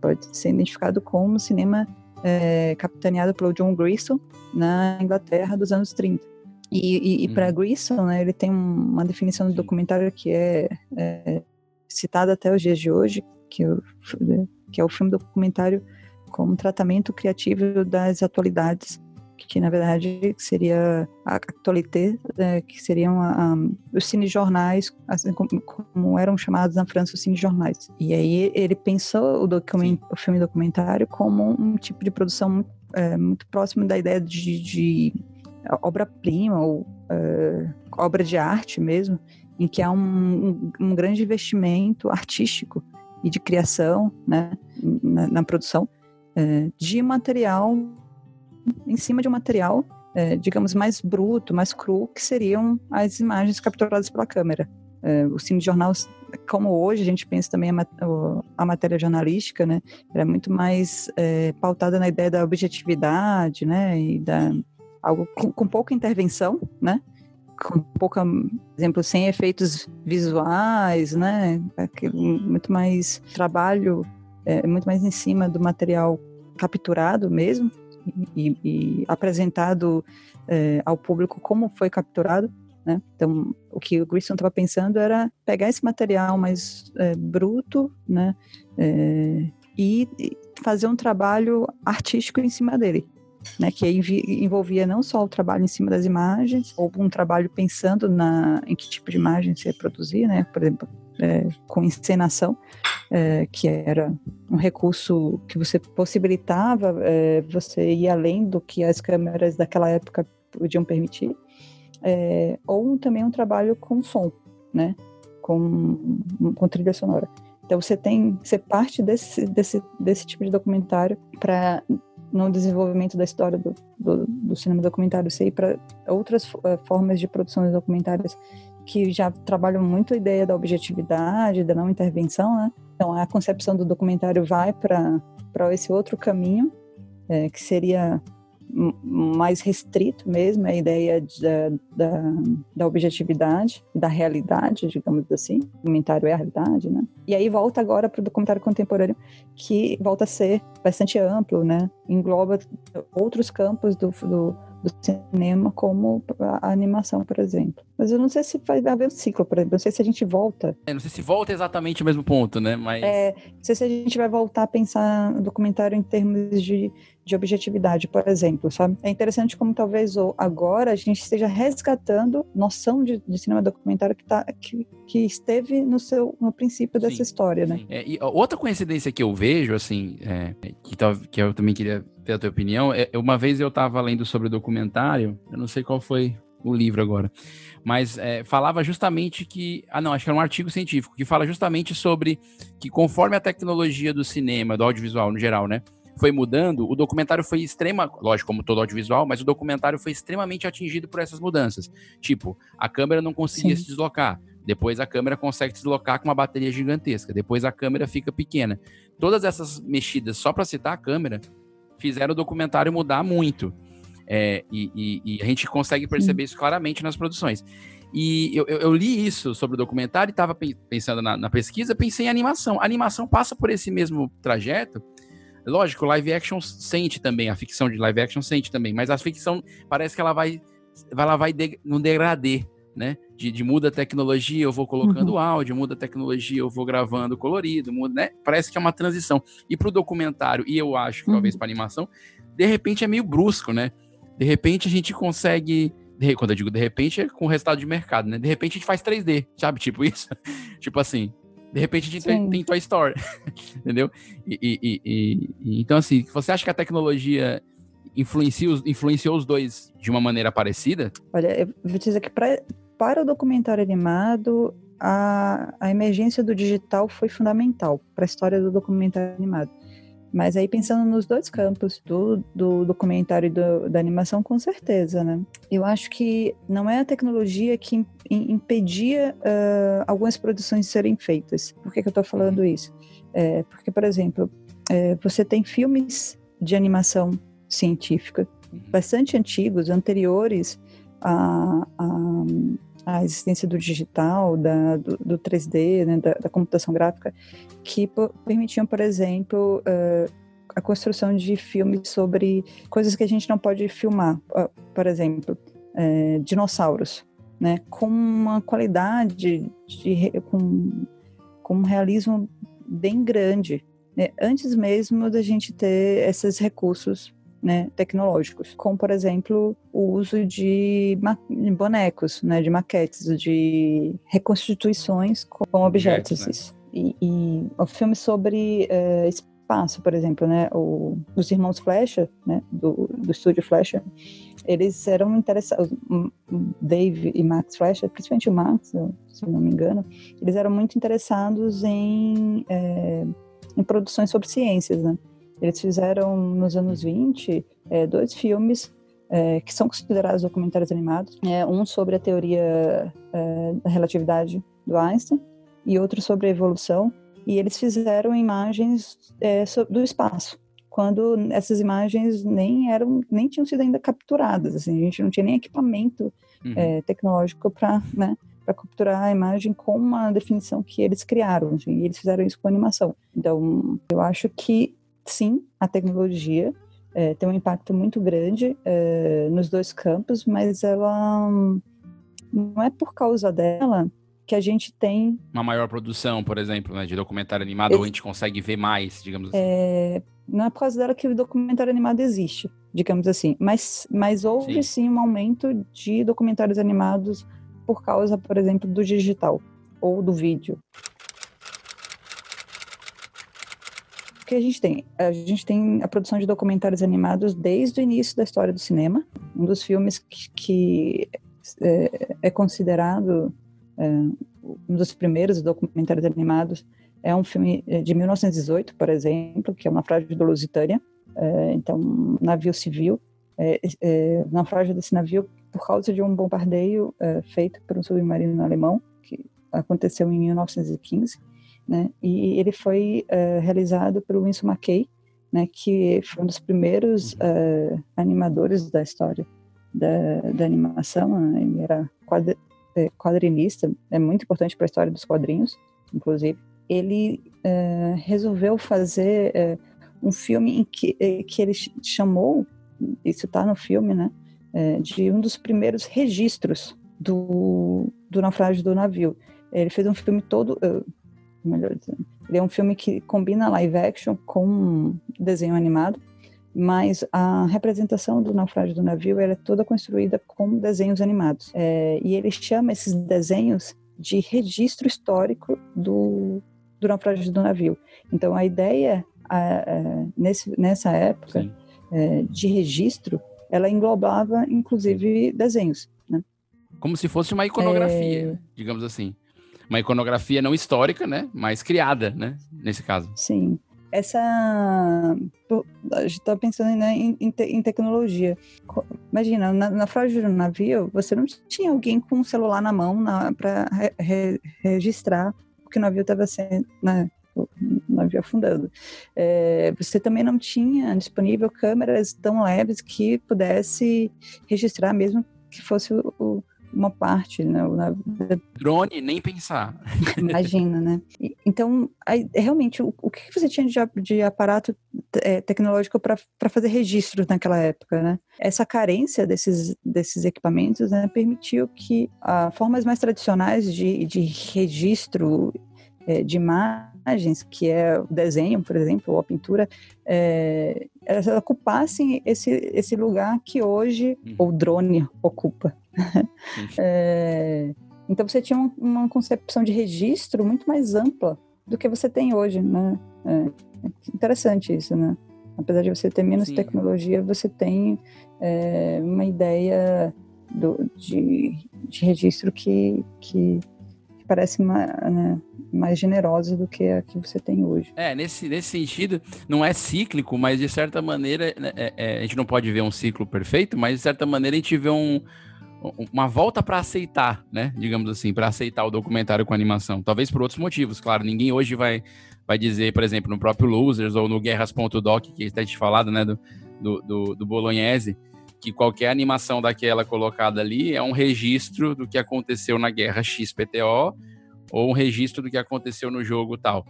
pode ser identificado como cinema é, capitaneado pelo John Grierson na Inglaterra dos anos 30. E, e, e para uhum. Grierson, né, ele tem uma definição de documentário que é, é citada até os dias de hoje, que, eu, que é o filme documentário como tratamento criativo das atualidades, que na verdade seria a atualité, né, que seriam um, os cinejornais, assim como, como, eram chamados na França os cinejornais. E aí ele pensou o, document, o filme documentário como um tipo de produção muito, é, muito próximo da ideia de, de obra-prima ou é, obra de arte mesmo, em que há um, um, um grande investimento artístico e de criação né, na, na produção, é, de material, em cima de um material, é, digamos, mais bruto, mais cru, que seriam as imagens capturadas pela câmera. É, o cinejornal, como hoje a gente pensa também a, a matéria jornalística, né, era muito mais é, pautada na ideia da objetividade, né, e da algo com, com pouca intervenção, né, com pouca, exemplo, sem efeitos visuais, né, muito mais trabalho é, muito mais em cima do material capturado mesmo e, e apresentado é, ao público como foi capturado. Né? Então, o que o Grissom estava pensando era pegar esse material mais é, bruto né? É, e fazer um trabalho artístico em cima dele. Né, que envolvia não só o trabalho em cima das imagens, ou um trabalho pensando na, em que tipo de imagem ia produzir, né, por exemplo, é, com encenação, é, que era um recurso que você possibilitava é, você ir além do que as câmeras daquela época podiam permitir, é, ou também um trabalho com som, né, com, com trilha sonora. Então você tem, você parte desse, desse, desse tipo de documentário para no desenvolvimento da história do, do, do cinema documentário, sei para outras uh, formas de produções documentárias que já trabalham muito a ideia da objetividade, da não intervenção, né? Então a concepção do documentário vai para para esse outro caminho, é, que seria mais restrito mesmo, a ideia da, da, da, objetividade, da realidade, digamos assim. O documentário é a realidade, né? E aí volta agora para o documentário contemporâneo, que volta a ser bastante amplo, né? Engloba outros campos do, do do cinema, como a animação, por exemplo. Mas eu não sei se vai haver um ciclo, por exemplo. Não sei se a gente volta. É, não sei se volta exatamente o mesmo ponto, né? Mas. É, não sei se a gente vai voltar a pensar no documentário em termos de, de objetividade, por exemplo, sabe? É interessante como talvez agora a gente esteja resgatando noção de, de cinema documentário que, tá, que, que esteve no seu no princípio dessa sim, história, né? É, e outra coincidência que eu vejo, assim, é, que, que eu também queria ter a tua opinião. É, uma vez eu estava lendo sobre o documentário, eu não sei qual foi o livro agora, mas é, falava justamente que. Ah, não, acho que era um artigo científico, que fala justamente sobre que conforme a tecnologia do cinema, do audiovisual no geral, né? Foi mudando, o documentário foi extrema, lógico, como todo audiovisual, mas o documentário foi extremamente atingido por essas mudanças. Tipo, a câmera não conseguia Sim. se deslocar, depois a câmera consegue se deslocar com uma bateria gigantesca. Depois a câmera fica pequena. Todas essas mexidas, só para citar a câmera, fizeram o documentário mudar muito. É, e, e, e, a gente consegue perceber isso claramente nas produções. E eu, eu, eu li isso sobre o documentário e estava pensando na, na, pesquisa, pensei em animação. A animação passa por esse mesmo trajeto. Lógico, live action sente também, a ficção de live action sente também, mas a ficção parece que ela vai, ela vai de, no degradê né? De, de, muda a tecnologia, eu vou colocando uhum. áudio, muda a tecnologia, eu vou gravando colorido, muda, né? Parece que é uma transição. E para o documentário, e eu acho que uhum. talvez para animação, de repente é meio brusco, né? De repente a gente consegue. De, quando eu digo de repente, é com o resultado de mercado, né? De repente a gente faz 3D, sabe? Tipo isso. tipo assim. De repente a gente tem, tem Toy Story, entendeu? E, e, e, e, então, assim, você acha que a tecnologia influencia os, influenciou os dois de uma maneira parecida? Olha, eu vou dizer que para para o documentário animado, a, a emergência do digital foi fundamental para a história do documentário animado. Mas aí pensando nos dois campos, do, do documentário e do, da animação, com certeza, né? Eu acho que não é a tecnologia que impedia uh, algumas produções de serem feitas. Por que, que eu estou falando isso? É, porque, por exemplo, é, você tem filmes de animação científica bastante antigos, anteriores a, a, a existência do digital, da, do, do 3D, né, da, da, computação gráfica, que permitiam, por exemplo, uh, a construção de filmes sobre coisas que a gente não pode filmar. Uh, por exemplo, uh, dinossauros, né, com uma qualidade, de, com, com um realismo bem grande, né, antes mesmo da gente ter esses recursos né, tecnológicos, como por exemplo o uso de bonecos, né, de maquetes, de reconstituições com objetos. Né? E, e o filme sobre uh, espaço, por exemplo, né, o, os irmãos Flecha, né, do, do estúdio Flecha, eles eram interessados, Dave e Max Flecha, principalmente o Max, se não me engano, eles eram muito interessados em, é, em produções sobre ciências, né? Eles fizeram nos anos 20 é, dois filmes é, que são considerados documentários animados. É, um sobre a teoria é, da relatividade do Einstein e outro sobre a evolução. E eles fizeram imagens do espaço, quando essas imagens nem eram, nem tinham sido ainda capturadas. Assim, a gente não tinha nem equipamento uhum. É, tecnológico para né, para capturar a imagem com uma definição que eles criaram, assim, e eles fizeram isso com animação. Então, eu acho que sim, a tecnologia é, tem um impacto muito grande é, nos dois campos, mas ela não é por causa dela que a gente tem uma maior produção, por exemplo, né, de documentário animado, é, ou a gente consegue ver mais, digamos assim. É, não é por causa dela que o documentário animado existe, digamos assim, mas, mas houve sim. sim um aumento de documentários animados por causa, por exemplo, do digital ou do vídeo. Que a gente tem? A gente tem a produção de documentários animados desde o início da história do cinema. Um dos filmes que, que é, é, considerado é, um dos primeiros documentários animados é um filme é, de 1918, por exemplo, que é uma frase do Lusitânia, é, então um navio civil, é, é, o naufrágio desse navio por causa de um bombardeio é, feito por um submarino alemão que aconteceu em 1915, né? E ele foi é, realizado pelo Winsor McKay, né? Que foi um dos primeiros é, animadores da história da, da animação. Né? Ele era quadri, quadrinista, é muito importante para a história dos quadrinhos, inclusive. Ele resolveu fazer um filme em que, que ele chamou, isso está no filme, né? de um dos primeiros registros do, do naufrágio do navio. Ele fez um filme todo, melhor dizendo, ele é um filme que combina live action com desenho animado, mas a representação do naufrágio do navio é toda construída com desenhos animados. É, e ele chama esses desenhos de registro histórico do, do naufrágio do navio. Então, a ideia a, a, nesse, nessa época é, de registro, ela englobava, inclusive, desenhos. Né? Como se fosse uma iconografia, é... digamos assim uma iconografia não histórica, né? Mas criada, né? Nesse caso. Sim. Essa. A gente tá pensando né, em, em, te, em tecnologia. Imagina, na, na fraude do navio, você não tinha alguém com um celular na mão para re, re, registrar o que o navio estava sendo. Né, o navio afundando. É, você também não tinha disponível câmeras tão leves que pudesse registrar, mesmo que fosse o, o uma parte, né? Drone, nem pensar. Imagina, né? Então, aí, realmente, o, o, que você tinha de, de aparato é, tecnológico para fazer registros naquela época, né? Essa carência desses, desses equipamentos né, permitiu que ah, formas mais tradicionais de, de registro é, de imagens, que é o desenho, por exemplo, ou a pintura, é, elas ocupassem esse, esse lugar que hoje hum. o drone ocupa. é, então você tinha uma concepção de registro muito mais ampla do que você tem hoje, né? É, interessante isso, né? Apesar de você ter menos Sim. tecnologia, você tem é, uma ideia do, de, de registro que, que parece mais, né, mais generosa do que a que você tem hoje. É, nesse, nesse sentido, não é cíclico, mas de certa maneira, né, é, é, a gente não pode ver um ciclo perfeito, mas de certa maneira a gente vê um, uma volta para aceitar, né? Digamos assim, para aceitar o documentário com animação. Talvez por outros motivos, claro. Ninguém hoje vai, vai dizer, por exemplo, no próprio Losers ou no Guerras.doc, que está te falado, né? Do, do, do, do Bolognese, que qualquer animação daquela colocada ali é um registro do que aconteceu na guerra XPTO ou um registro do que aconteceu no jogo tal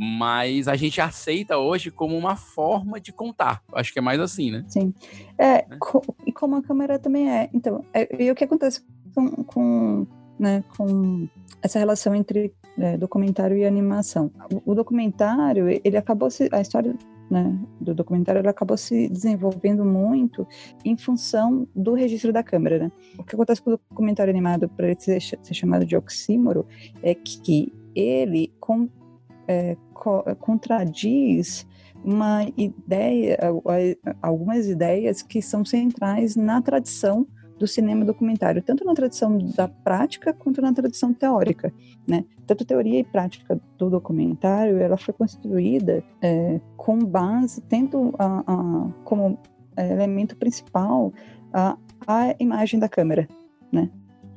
mas a gente aceita hoje como uma forma de contar. Acho que é mais assim, né? Sim. É, né? e como a câmera também é. Então, é, e o que acontece com, com, né, com essa relação entre é, documentário e animação? O, o, documentário, ele acabou se. A história né, do documentário ela acabou se desenvolvendo muito em função do registro da câmera. Né? O que acontece com o documentário animado, para ele ser, ser chamado de oxímoro, é que ele, com é, co contradiz uma ideia, algumas ideias que são centrais na tradição do cinema documentário, tanto na tradição da prática quanto na tradição teórica, né? Tanto teoria e prática do documentário, ela foi construída é, com base, tendo a, a, como elemento principal a, a imagem da câmera, né?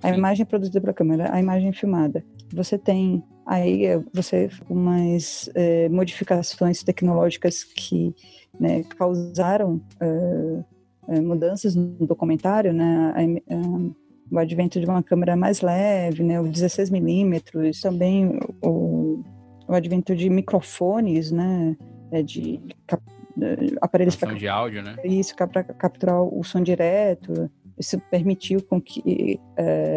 A imagem produzida pela câmera, a imagem filmada. Você tem Aí eh, você umas é, modificações tecnológicas que né, causaram é, mudanças no documentário, né? O advento de uma câmera mais leve, né? O 16 milímetros, também o, o advento de microfones, né? De, de aparelhos para de áudio, né? Isso para capturar o som direto. Isso permitiu com que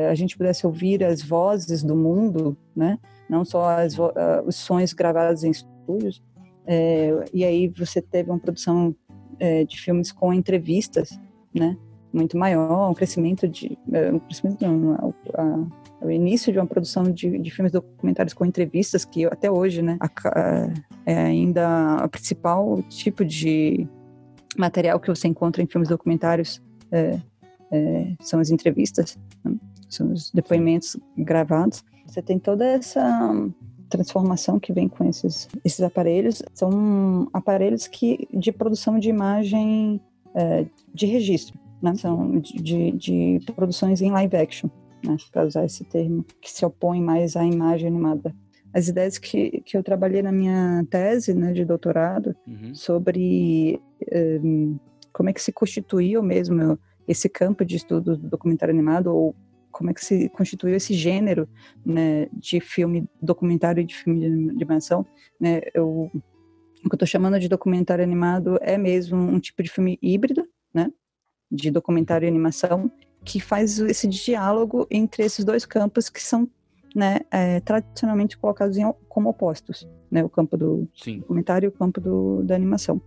a gente pudesse ouvir as vozes do mundo, né? não só as, uh, os sons gravados em estúdios. É, e aí você teve uma produção é, de filmes com entrevistas, né? Muito maior, um crescimento de, é, um crescimento não, a, a, o início de uma produção de, de, filmes documentários com entrevistas que até hoje, né, a, é ainda o principal tipo de material que você encontra em filmes documentários é, é, são as entrevistas, né? são os depoimentos gravados. Você tem toda essa transformação que vem com esses, esses aparelhos são aparelhos que de produção de imagem é, de registro, né? São de, de, de produções em live action, né? Para usar esse termo, que se opõe mais à imagem animada. As ideias que, que eu trabalhei na minha tese né, de doutorado Uhum. sobre um, como é que se constituiu mesmo esse campo de estudo do documentário animado ou como é que se constituiu esse gênero né, de filme documentário e de filme de animação, né? Eu, o que eu estou chamando de documentário animado é mesmo um tipo de filme híbrido, né? De documentário e animação que faz esse diálogo entre esses dois campos que são né, é, tradicionalmente colocados em, como opostos, né? O campo do Sim. documentário e o campo do, da animação.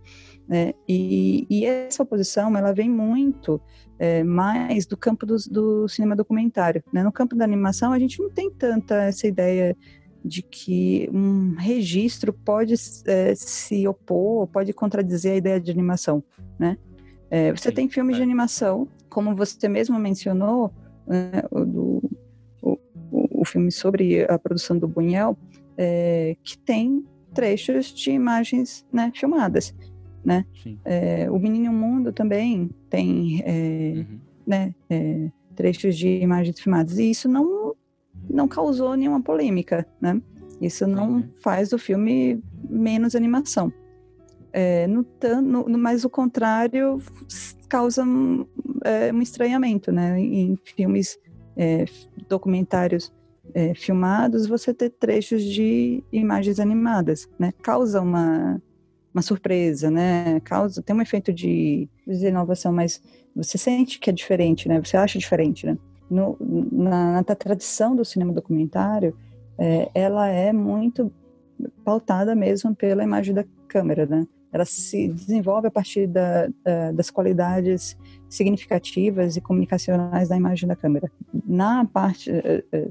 né? e, e essa oposição, ela vem muito é, mais do campo do, do cinema documentário. Né? No campo da animação, a gente não tem tanta essa ideia de que um registro pode é, se opor, pode contradizer a ideia de animação, né? É, você Sim, tem filmes de é. animação, como você mesmo mencionou, né, do, filme sobre a produção do Buñuel, é, que tem trechos de imagens né, filmadas. Sim. É, o Menino Mundo também tem é, Uhum. né, é, trechos de imagens filmadas. E isso não, não causou nenhuma polêmica, né? Isso não Uhum. faz do filme menos animação. É, no, no, no- mas o contrário causa um, é, um estranhamento, né? Em filmes documentários é, filmados, você ter trechos de imagens animadas, né? Causa uma, uma surpresa, né? Causa, tem um efeito de, de inovação, mas você sente que é diferente, né? Você acha diferente, né? No, na, na tradição do cinema documentário, é, ela é muito pautada mesmo pela imagem da câmera, né? Ela se desenvolve a partir da, das qualidades significativas e comunicacionais da imagem da câmera. Na parte, eh, eh,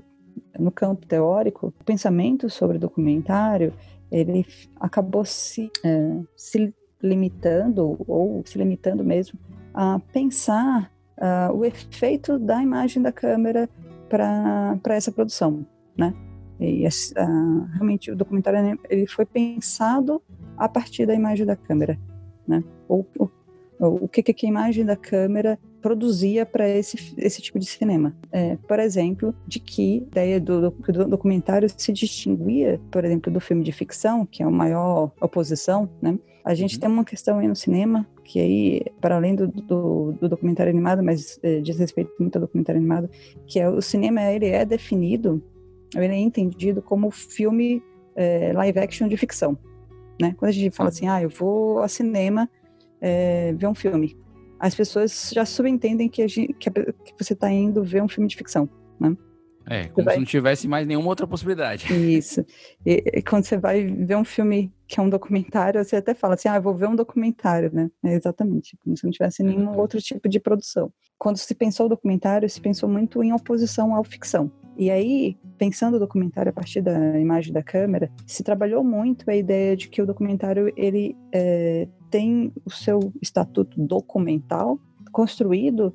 no campo teórico, o pensamento sobre documentário ele acabou se, eh, se limitando ou se limitando mesmo a pensar ah, o efeito da imagem da câmera para essa produção, né? E ah, realmente o documentário né, ele foi pensado a partir da imagem da câmera, né? Ou, o o que, que a imagem da câmera produzia para esse, esse tipo de cinema. É, por exemplo, de que a ideia do, do, do documentário se distinguia, por exemplo, do filme de ficção, que é a maior oposição, né? A gente Uhum. tem uma questão aí no cinema, que aí, para além do, do, do documentário animado, mas eh, diz respeito muito ao documentário animado, que é o cinema, ele é definido, ele é entendido como filme eh, live action de ficção, né? Quando a gente fala assim, ah, eu vou ao cinema eh, ver um filme, as pessoas já subentendem que, a gente, que, que você está indo ver um filme de ficção. É, como vai- se não tivesse mais nenhuma outra possibilidade. Isso. E, e quando você vai ver um filme que é um documentário, você até fala assim, ah, eu vou ver um documentário, né? É exatamente, como se não tivesse nenhum outro tipo de produção. Quando se pensou o documentário, se pensou muito em oposição à ficção. E aí, pensando o documentário a partir da imagem da câmera, se trabalhou muito a ideia de que o documentário ele é, tem o seu estatuto documental construído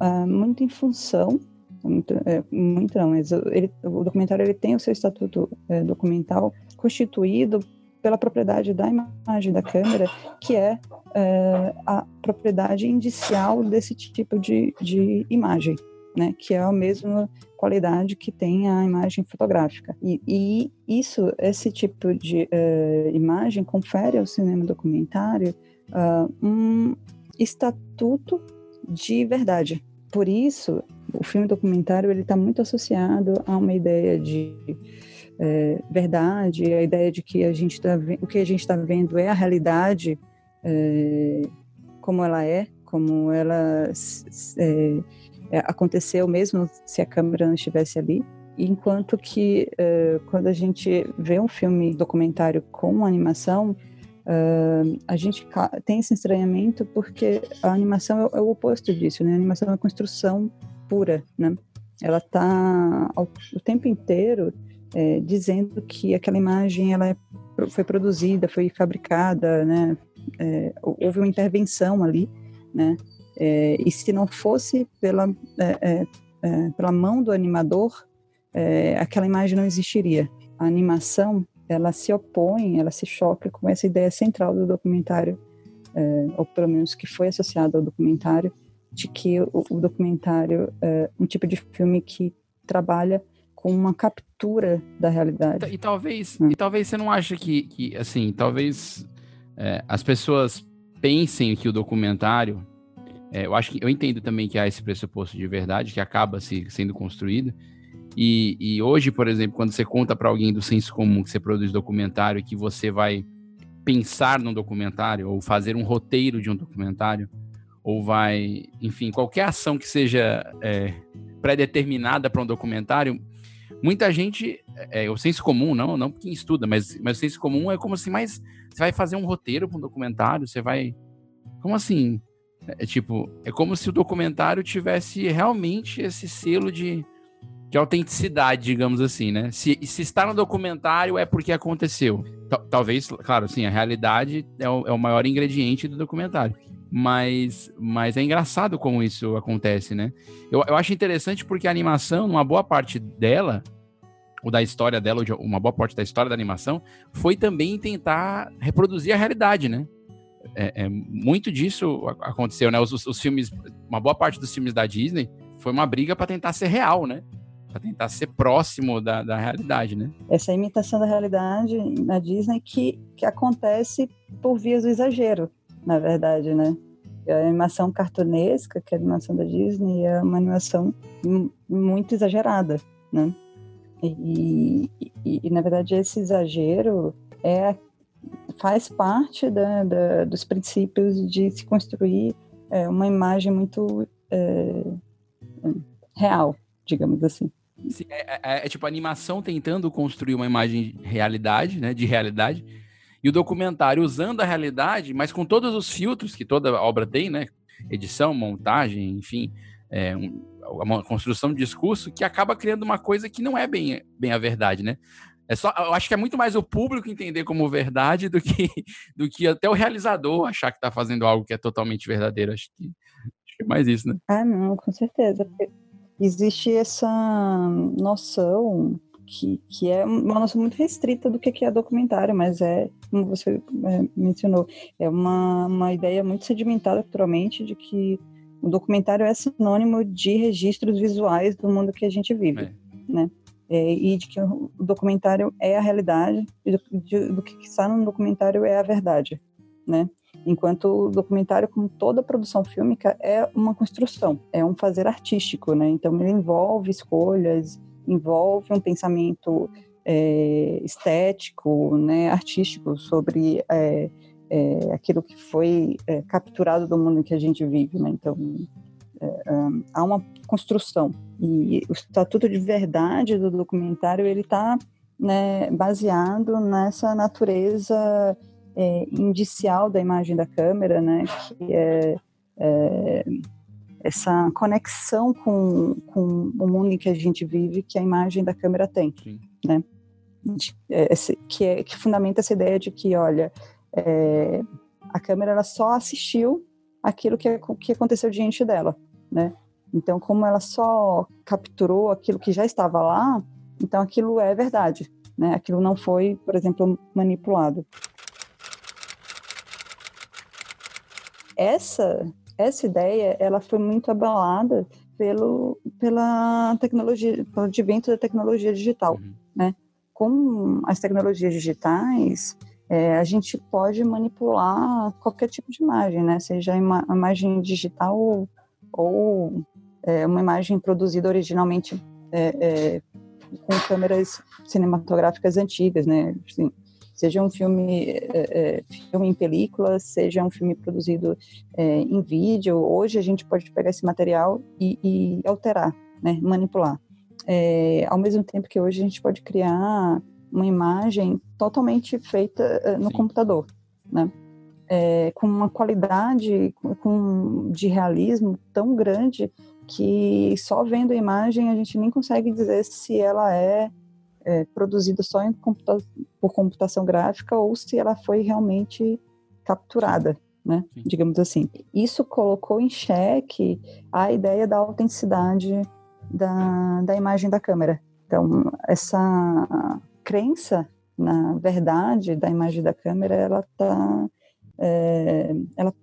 ah, muito em função muito, é, muito não, mas ele, o documentário ele tem o seu estatuto é, documental constituído pela propriedade da imagem da câmera, que é, é, a propriedade indicial desse tipo de, de imagem, né? Que é a mesma qualidade que tem a imagem fotográfica. E, e isso, esse tipo de é, imagem confere ao cinema documentário ah, um estatuto de verdade. Por isso, o filme documentário ele está muito associado a uma ideia de é, verdade, a ideia de que a gente tá, o que a gente está vendo é a realidade é, como ela é, como ela é, é, aconteceu mesmo se a câmera não estivesse ali. Enquanto que é, quando a gente vê um filme documentário com animação, ah, a gente tem esse estranhamento porque a animação é, é o oposto disso, né? A animação é uma construção pura, né? Ela está o tempo inteiro é, dizendo que aquela imagem ela é, foi produzida, foi fabricada, né? Houve uma intervenção ali, né? É, e se não fosse pela é, é, é, pela mão do animador, é, aquela imagem não existiria. a animação ela se opõe, ela se choca com essa ideia central do documentário, é, ou pelo menos que foi associada ao documentário, de que o, o documentário é um tipo de filme que trabalha com uma captura da realidade. E, e talvez, hum. e talvez você não acha que, que assim, talvez as pessoas pensem que o documentário, é, eu acho que eu entendo também que há esse pressuposto de verdade que acaba se sendo construído. E, e hoje, por exemplo, quando você conta para alguém do senso comum que você produz documentário e que você vai pensar num documentário ou fazer um roteiro de um documentário, ou vai, enfim, qualquer ação que seja é, pré-determinada para um documentário, muita gente, é, o senso comum, não, não quem estuda, mas, mas o senso comum é como assim, mas você vai fazer um roteiro para um documentário, você vai, como assim? É, tipo, é como se o documentário tivesse realmente esse selo de, de autenticidade, digamos assim, né? Se, se está no documentário é porque aconteceu. Talvez, claro, sim, a realidade é o, é o maior ingrediente do documentário. Mas, mas é engraçado como isso acontece, né? Eu, eu acho interessante porque a animação, uma boa parte dela, ou da história dela, ou uma boa parte da história da animação, foi também tentar reproduzir a realidade, né? É, é, muito disso aconteceu, né? Os, os, os, filmes, uma boa parte dos filmes da Disney foi uma briga para tentar ser real, né? Para tentar ser próximo da, da realidade, né? Essa imitação da realidade na Disney que, que acontece por vias do exagero na verdade, né? A animação cartunesca, que é a animação da Disney, é uma animação muito exagerada, né? E, e, e, na verdade esse exagero é faz parte da, da, dos princípios de se construir é, uma imagem muito é, real, digamos assim. Sim, é, é, é, tipo a animação tentando construir uma imagem de realidade, né, de realidade, e o documentário usando a realidade, mas com todos os filtros que toda obra tem, né? Edição, montagem, enfim, é, um, uma construção de discurso que acaba criando uma coisa que não é bem, bem a verdade, né? É só, eu acho que é muito mais o público entender como verdade do que, do que até o realizador achar que está fazendo algo que é totalmente verdadeiro. Acho que, acho que é mais isso, né? Ah, não, com certeza. Existe essa noção que, que é uma noção muito restrita do que é documentário, mas é, como você é, mencionou, é uma, uma ideia muito sedimentada culturalmente de que o documentário é sinônimo de registros visuais do mundo que a gente vive, é. né? É, e de que o documentário é a realidade, e do, de, do que está no documentário é a verdade, né? Enquanto o documentário, como toda produção fílmica, é uma construção, é um fazer artístico, né? Então ele envolve escolhas, envolve um pensamento é, estético, né, artístico sobre é, é, aquilo que foi é, capturado do mundo em que a gente vive. Né? Então, um, há uma construção e o estatuto de verdade do documentário ele está né, baseado nessa natureza é, indicial da imagem da câmera, né, que é, é essa conexão com, com o mundo em que a gente vive que a imagem da câmera tem, Sim. né? É, que, é, que fundamenta essa ideia de que, olha, é, a câmera ela só assistiu aquilo que, que aconteceu diante dela, né? Então, como ela só capturou aquilo que já estava lá, então aquilo é verdade, né? Aquilo não foi, por exemplo, manipulado. Essa essa ideia ela foi muito abalada pelo pela tecnologia, pelo advento da tecnologia digital, uhum. né? Com as tecnologias digitais, é, a gente pode manipular qualquer tipo de imagem, né? Seja uma imagem digital ou, ou é, uma imagem produzida originalmente é, é com câmeras cinematográficas antigas, né? Assim, seja um filme, é, é, filme em película, seja um filme produzido em vídeo. Hoje a gente pode pegar esse material e, e alterar, né, manipular. Ao mesmo tempo que hoje a gente pode criar uma imagem totalmente feita no Sim. computador, né? É, com uma qualidade com, de realismo tão grande que só vendo a imagem a gente nem consegue dizer se ela é é, produzida só computa por computação gráfica ou se ela foi realmente capturada, né? Sim. Digamos assim. Isso colocou em xeque a ideia da autenticidade da, da imagem da câmera. Então, essa, crença na verdade da imagem da câmera, ela tá, é, ela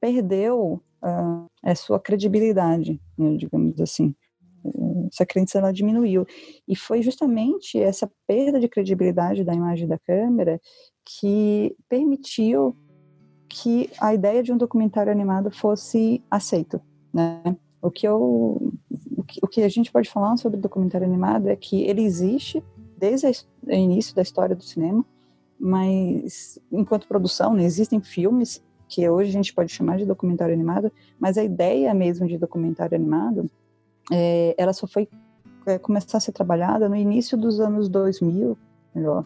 perdeu a, a sua credibilidade, né, digamos assim. Essa crença ela diminuiu e foi justamente essa perda de credibilidade da imagem da câmera que permitiu que a ideia de um documentário animado fosse aceito, né? O que eu, o que, o que a gente pode falar sobre documentário animado é que ele existe desde o início da história do cinema, mas enquanto produção, né, existem filmes que hoje a gente pode chamar de documentário animado, mas a ideia mesmo de documentário animado, é, ela só foi é, começar a ser trabalhada no início dos anos 2000, melhor,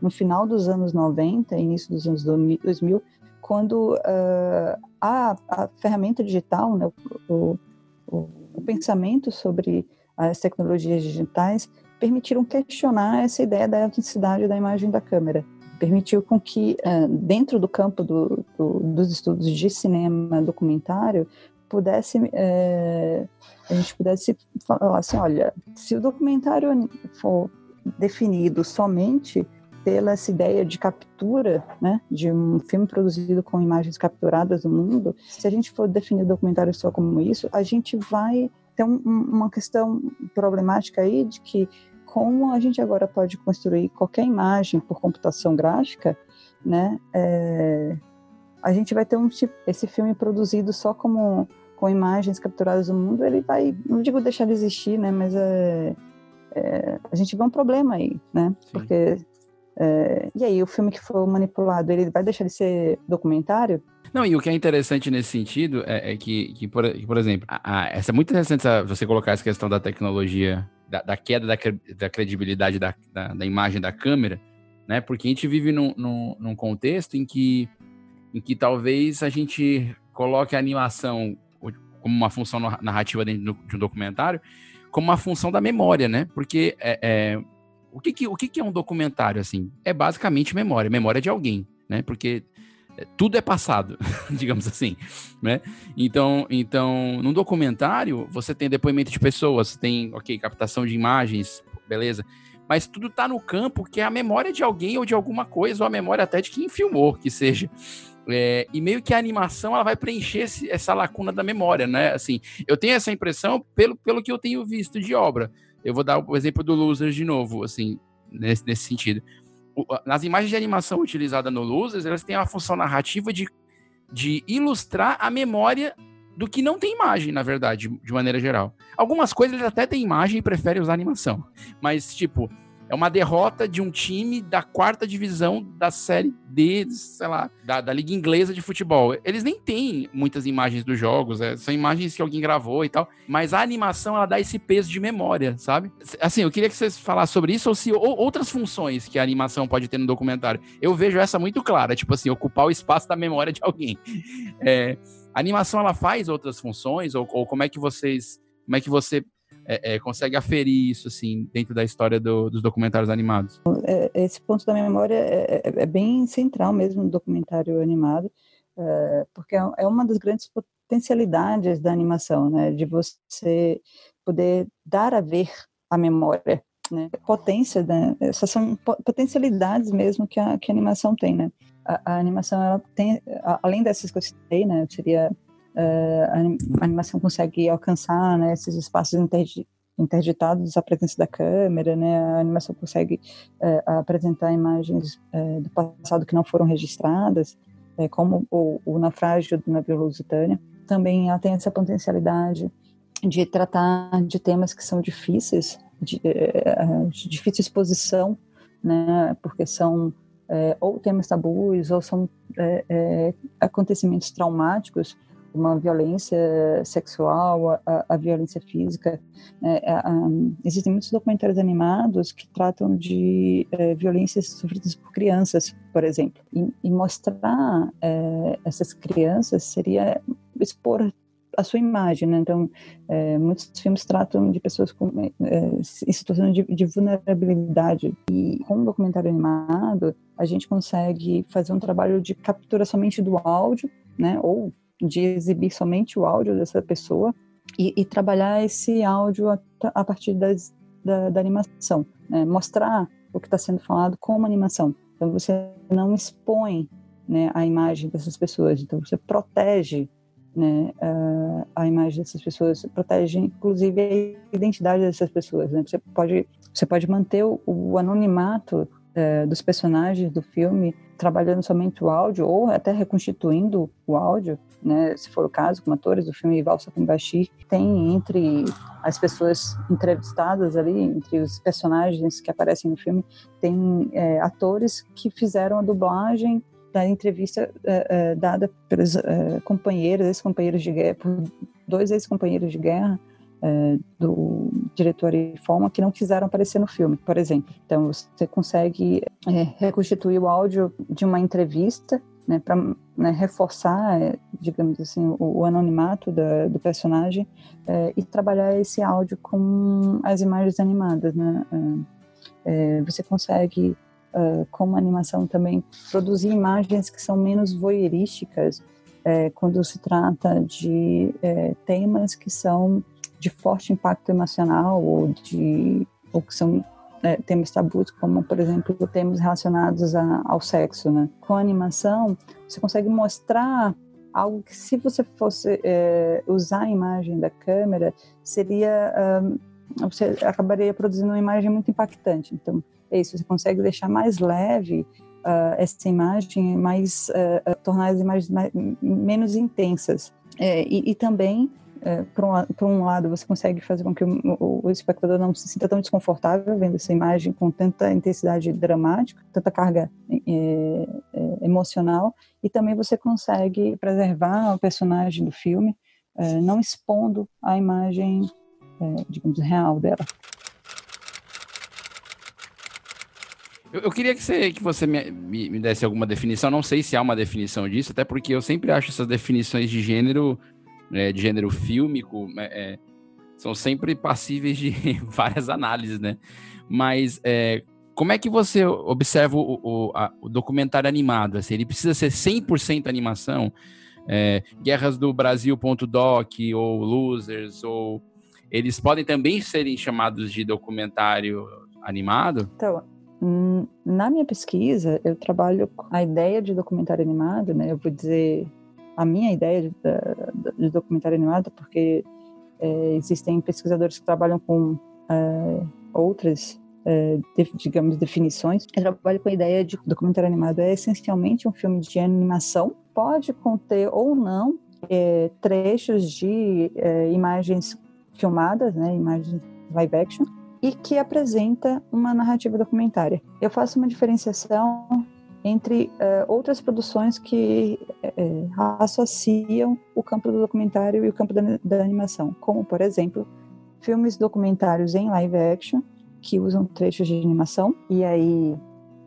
no final dos anos 90, início dos anos 2000, quando uh, a, a, ferramenta digital, né, o, o, o pensamento sobre as tecnologias digitais permitiram questionar essa ideia da autenticidade da imagem da câmera. Permitiu com que, uh, dentro do campo do, do, dos estudos de cinema documentário, pudesse uh, a gente pudesse falar assim, olha, se o documentário for definido somente pela essa ideia de captura, né, de um filme produzido com imagens capturadas do mundo, se a gente for definir o documentário só como isso, a gente vai ter um, uma questão problemática aí de que como a gente agora pode construir qualquer imagem por computação gráfica, né? É, a gente vai ter um tipo, esse filme produzido só como com imagens capturadas do mundo, ele vai, não digo deixar de existir, né? Mas é, é, a gente vê um problema aí, né? Sim. Porque é, e aí o filme que for manipulado, ele vai deixar de ser documentário? Não, e o que é interessante nesse sentido é, é que, que, por, que, por exemplo, a, a, essa é muito interessante essa, você colocar essa questão da tecnologia da, da queda da, da credibilidade da, da, imagem da câmera, né? Porque a gente vive num, num, num, contexto em que, em que talvez a gente coloque a animação como uma função narrativa dentro de um documentário, como uma função da memória, né? Porque é, é o, que, que, o que, que é um documentário, assim? É basicamente memória, memória de alguém, né? Porque tudo é passado, digamos assim, né? Então, então, num documentário, você tem depoimento de pessoas, tem, ok, captação de imagens, beleza, mas tudo tá no campo que é a memória de alguém ou de alguma coisa, ou a memória até de quem filmou, que seja. É, e meio que a animação ela vai preencher esse, essa lacuna da memória, né? Assim, eu tenho essa impressão pelo, pelo que eu tenho visto de obra. Eu vou dar o exemplo do Losers de novo, assim, nesse, nesse sentido nas imagens de animação utilizadas no Losers, elas têm a função narrativa de, de ilustrar a memória do que não tem imagem, na verdade, de maneira geral. Algumas coisas até têm imagem e preferem usar animação. Mas, tipo, é uma derrota de um time da quarta divisão da série D, sei lá, da, da Liga Inglesa de Futebol. Eles nem têm muitas imagens dos jogos, é, são imagens que alguém gravou e tal, mas a animação ela dá esse peso de memória, sabe? Assim, eu queria que vocês falassem sobre isso ou se ou, outras funções que a animação pode ter no documentário. Eu vejo essa muito clara, tipo assim, ocupar o espaço da memória de alguém. É, a animação ela faz outras funções ou, ou como é que vocês como é que você é, é, consegue aferir isso, assim, dentro da história do, dos documentários animados? É, esse ponto da memória é, é, é bem central mesmo no documentário animado, é, porque é uma das grandes potencialidades da animação, né, de você poder dar a ver a memória, né, potência, né, essas são potencialidades mesmo que a, que a animação tem, né, a, a animação, ela tem, além dessas que eu citei, né, seria a animação consegue alcançar né, esses espaços interditados à presença da câmera, né? A animação consegue uh, apresentar imagens uh, do passado que não foram registradas, uh, como o, o, naufrágio do navio Lusitânia. Também ela tem essa potencialidade de tratar de temas que são difíceis, de, de difícil exposição, né? Porque são ou temas tabus ou são acontecimentos traumáticos uma violência sexual, a, a violência física. É, a, a, existem muitos documentários animados que tratam de é, violências sofridas por crianças, por exemplo. E, e mostrar é, essas crianças seria expor a sua imagem, né? Então, é, muitos filmes tratam de pessoas com, é, em situação de, de, vulnerabilidade. E com um documentário animado, a gente consegue fazer um trabalho de captura somente do áudio, né? Ou de exibir somente o áudio dessa pessoa e, e trabalhar esse áudio a, a partir das, da, da, animação. Né? Mostrar o que está sendo falado como animação. Então você não expõe né, a imagem dessas pessoas, então você protege né, a, a imagem dessas pessoas, protege inclusive a identidade dessas pessoas. Né? Você pode você pode manter o, o anonimato é, dos personagens do filme trabalhando somente o áudio ou até reconstituindo o áudio, né, se for o caso, como atores do filme Valsa com Bashir, tem entre as pessoas entrevistadas ali, entre os personagens que aparecem no filme, tem é, atores que fizeram a dublagem da entrevista é, é, dada pelos é, companheiros, ex-companheiros de guerra, por dois ex-companheiros de guerra, é, do diretor forma que não quiseram aparecer no filme, por exemplo. Então você consegue é, reconstituir o áudio de uma entrevista né, para né, reforçar, é, digamos assim, o, o anonimato da, do personagem é, e trabalhar esse áudio com as imagens animadas. Né? É, é você consegue, como animação também, produzir imagens que são menos voyeurísticas quando se trata de temas que são de forte impacto emocional ou de ou que são é, temas tabus, como por exemplo temas relacionados a, ao sexo, né? Com animação você consegue mostrar algo que se você fosse é, usar a imagem da câmera seria um, você acabaria produzindo uma imagem muito impactante. Então é isso, você consegue deixar mais leve uh, essa imagem, mais uh, tornar as imagens mais, menos intensas. É, e, e, também é, por, um, por, um, lado, você consegue fazer com que o, o, espectador não se sinta tão desconfortável vendo essa imagem com tanta intensidade dramática, tanta carga é, é, emocional, e também você consegue preservar o personagem do filme, é, não expondo a imagem, é, digamos, real dela. Eu, eu, queria que você, que você me, me, me, desse alguma definição. Não sei se há uma definição disso, até porque eu sempre acho essas definições de gênero é, de gênero fílmico é, é, são sempre passíveis de várias análises, né? Mas é, como é que você observa o, o, a, o documentário animado? Assim, ele precisa ser 100% animação? É, Guerras do Brasil.doc ou Losers, ou eles podem também serem chamados de documentário animado? Então, na minha pesquisa, eu trabalho a ideia de documentário animado, né? Eu vou dizer a minha ideia de, de, de documentário animado, porque é, existem pesquisadores que trabalham com é, outras, é, de, digamos, definições. Eu trabalho com a ideia de que documentário animado é essencialmente um filme de animação, pode conter ou não é, trechos de é, imagens filmadas, né, imagens live action, e que apresenta uma narrativa documentária. Eu faço uma diferenciação entre uh, outras produções que uh, associam o campo do documentário e o campo da, da, animação, como, por exemplo, filmes documentários em live action que usam trechos de animação, e aí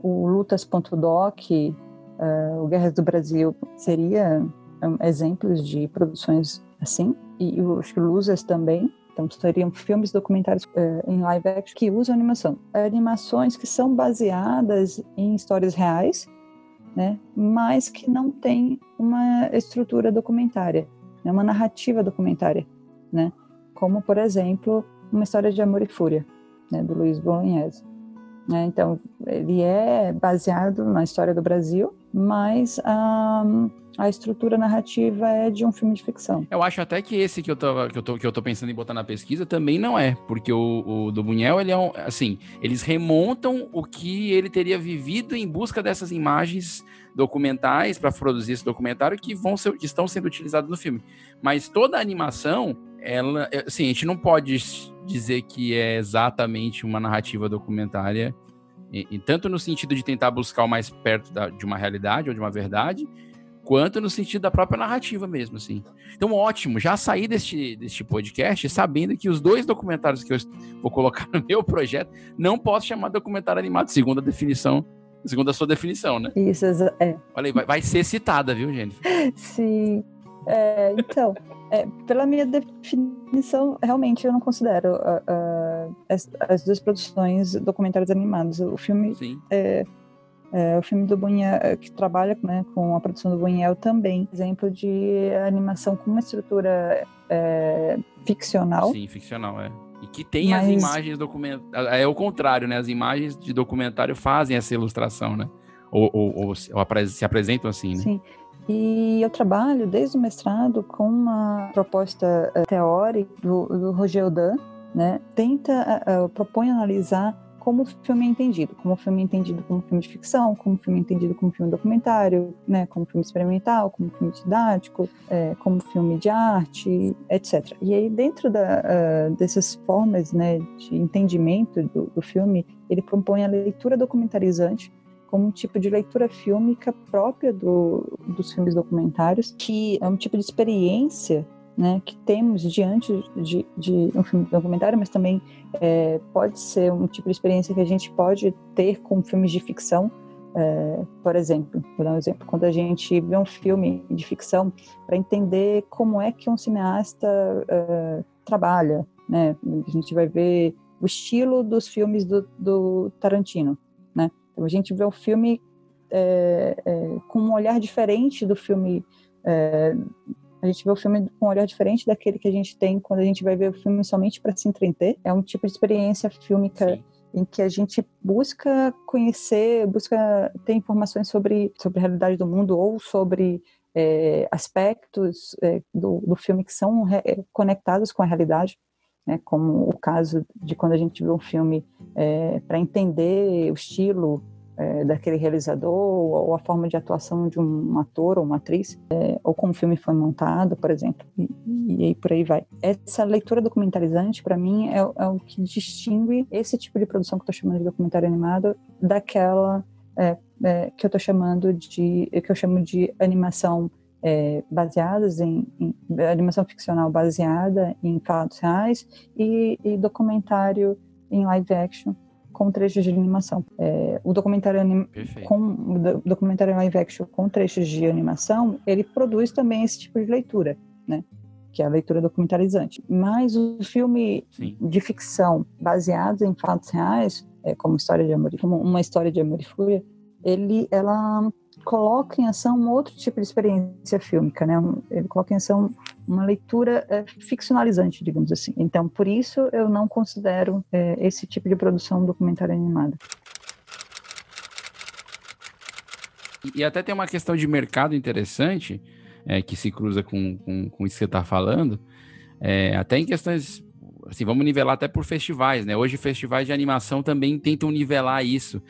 o Lutas.doc, uh, o Guerras do Brasil seria um, exemplos de produções assim, e os Losers também, então, seriam filmes documentários uh, em live action que usam animação. Animações que são baseadas em histórias reais, né? mas que não têm uma estrutura documentária, né? uma narrativa documentária. Né? Como, por exemplo, uma história de amor e fúria, né? do Luiz Bolognese. Né? Então, ele é baseado na história do Brasil, mas um, a estrutura narrativa é de um filme de ficção. Eu acho até que esse que eu tô, que eu tô, que eu tô pensando em botar na pesquisa também não é, porque o, o do Bunhel, ele é um, assim, eles remontam o que ele teria vivido em busca dessas imagens documentais para produzir esse documentário que vão ser, que estão sendo utilizados no filme. Mas toda a animação, ela, é, assim, a gente não pode dizer que é exatamente uma narrativa documentária, e, e tanto no sentido de tentar buscar o mais perto da, de uma realidade ou de uma verdade, quanto no sentido da própria narrativa mesmo, assim. Então, ótimo, já saí deste, deste podcast sabendo que os dois documentários que eu vou colocar no meu projeto não posso chamar documentário animado, segundo a definição, segundo a sua definição, né? Isso, é. Olha aí, vai, vai ser citada, viu, Jennifer? Sim. É, então, é, pela minha definição, realmente eu não considero uh, uh, as, as, duas produções documentários animados. O filme Sim. é é, o filme do Buñuel, é, que trabalha né, com a produção do Buñuel também, exemplo de animação com uma estrutura é, ficcional. Sim, ficcional, é. E que tem as Mas- imagens documentárias. É o contrário, né? As imagens de documentário fazem essa ilustração, né? Ou, ou- ou se apresentam assim, né? Sim. E eu trabalho desde o mestrado com uma proposta eh, teórica do, do Roger Odan, né? Tenta, eh, propõe analisar como o filme é entendido, como o filme é entendido como filme de ficção, como o filme é entendido como filme documentário, né? Como filme experimental, como filme didático, eh, como filme de arte, etc. E aí dentro da, eh, dessas formas, né, de entendimento do, do filme, ele propõe a leitura documentarizante como um tipo de leitura fílmica própria do, dos filmes documentários, que é um tipo de experiência né, que temos diante de, de um filme documentário, mas também é, pode ser um tipo de experiência que a gente pode ter com filmes de ficção. É, por exemplo, vou dar um exemplo, quando a gente vê um filme de ficção para entender como é que um cineasta é, trabalha, né? A gente vai ver o estilo dos filmes do, do Tarantino, né? Então a gente vê o filme é, é, com um olhar diferente do filme. É, a gente vê o filme com um olhar diferente daquele que a gente tem quando a gente vai ver o filme somente para se entreter. É um tipo de experiência fílmica Sim. em que a gente busca conhecer, busca ter informações sobre, sobre a realidade do mundo ou sobre é, aspectos é, do, do filme que são é, conectados com a realidade, né, como o caso de quando a gente vê um filme para entender o estilo é, daquele realizador ou a forma de atuação de um ator ou uma atriz, é, ou como o filme foi montado, por exemplo, e, e aí por aí vai. Essa leitura documentalizante, para mim, é, é o que distingue esse tipo de produção que eu estou chamando de documentário animado daquela é, é, que eu estou chamando de que eu chamo de animação é, baseadas em, em- animação ficcional baseada em fatos reais e, e documentário em live action com trechos de animação. É, o documentário anim- com documentário live action com trechos de animação, ele produz também esse tipo de leitura, né? Que é a leitura documentarizante. Mas o filme Sim. de ficção baseado em fatos reais, é, como história de amor, como uma história de amor e fúria, ele, ela coloca em ação um outro tipo de experiência fílmica, né? Ele coloca em ação uma leitura é, ficcionalizante, digamos assim. Então, por isso eu não considero é, esse tipo de produção documentário animada. E- E até tem uma questão de mercado interessante, é, que se cruza com, com, com isso que você está falando, é, até em questões, assim, vamos nivelar até por festivais, né? Hoje festivais de animação também tentam nivelar isso,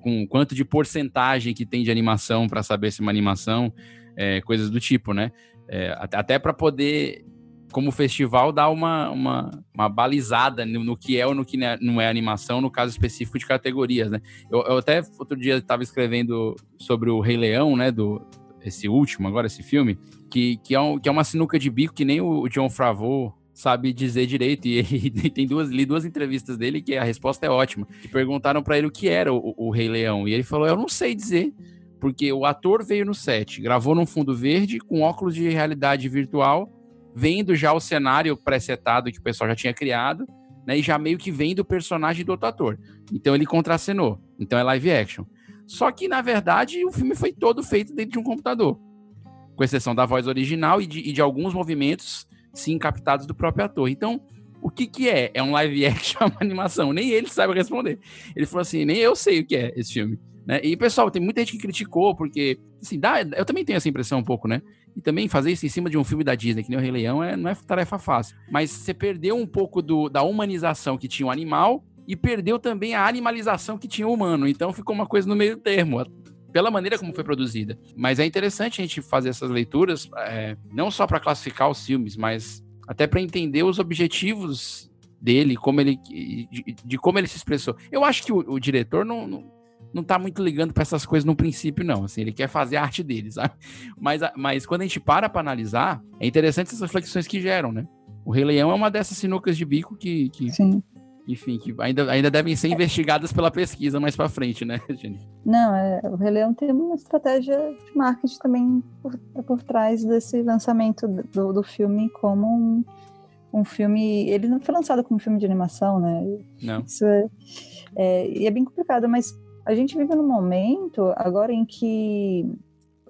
com quanto de porcentagem que tem de animação para saber se é uma animação, é, coisas do tipo, né? É, até para poder, como festival, dar uma, uma, uma balizada no, no que é ou no que não é- não é animação, no caso específico de categorias, né? Eu, eu até outro dia estava escrevendo sobre o Rei Leão, né? Do, esse último, agora esse filme, que, que, é, um, que é uma sinuca de bico que nem o, o John Favreau sabe dizer direito. E, e tem duas, li duas entrevistas dele que a resposta é ótima. Que perguntaram para ele o que era o, o Rei Leão. E ele falou: Eu não sei dizer. Porque o ator veio no set, gravou num fundo verde, com óculos de realidade virtual, vendo já o cenário pré-setado que o pessoal já tinha criado, né? E já meio que vendo o personagem do outro ator. Então ele contracenou. Então é live action. Só que, na verdade, o filme foi todo feito dentro de um computador. Com exceção da voz original e de, e de alguns movimentos, sim, captados do próprio ator. Então, o que que é? É um live action, uma animação? Nem ele sabe responder. Ele falou assim, nem eu sei o que é esse filme. Né? E, pessoal, tem muita gente que criticou, porque, assim, dá, eu também tenho essa impressão um pouco, né? E também fazer isso em cima de um filme da Disney, que nem o Rei Leão, é, não é tarefa fácil. Mas você perdeu um pouco do, da humanização que tinha o animal e perdeu também a animalização que tinha o humano. Então ficou uma coisa no meio termo, pela maneira como foi produzida. Mas é interessante a gente fazer essas leituras, é, não só para classificar os filmes, mas até para entender os objetivos dele, como ele, de, de como ele se expressou. Eu acho que o, o diretor não, não, não tá muito ligando para essas coisas no princípio, não. Assim, ele quer fazer a arte dele, sabe? Mas, mas quando a gente para para analisar, é interessante essas reflexões que geram, né? O Rei Leão é uma dessas sinucas de bico que, que Sim. enfim, que ainda, ainda devem ser investigadas pela pesquisa mais para frente, né, Jenny? Não, é, o Rei Leão tem uma estratégia de marketing também por, por trás desse lançamento do, do filme como um, um filme. Ele não foi lançado como filme de animação, né? Não. Isso é, é, e é bem complicado, mas a gente vive num momento agora em que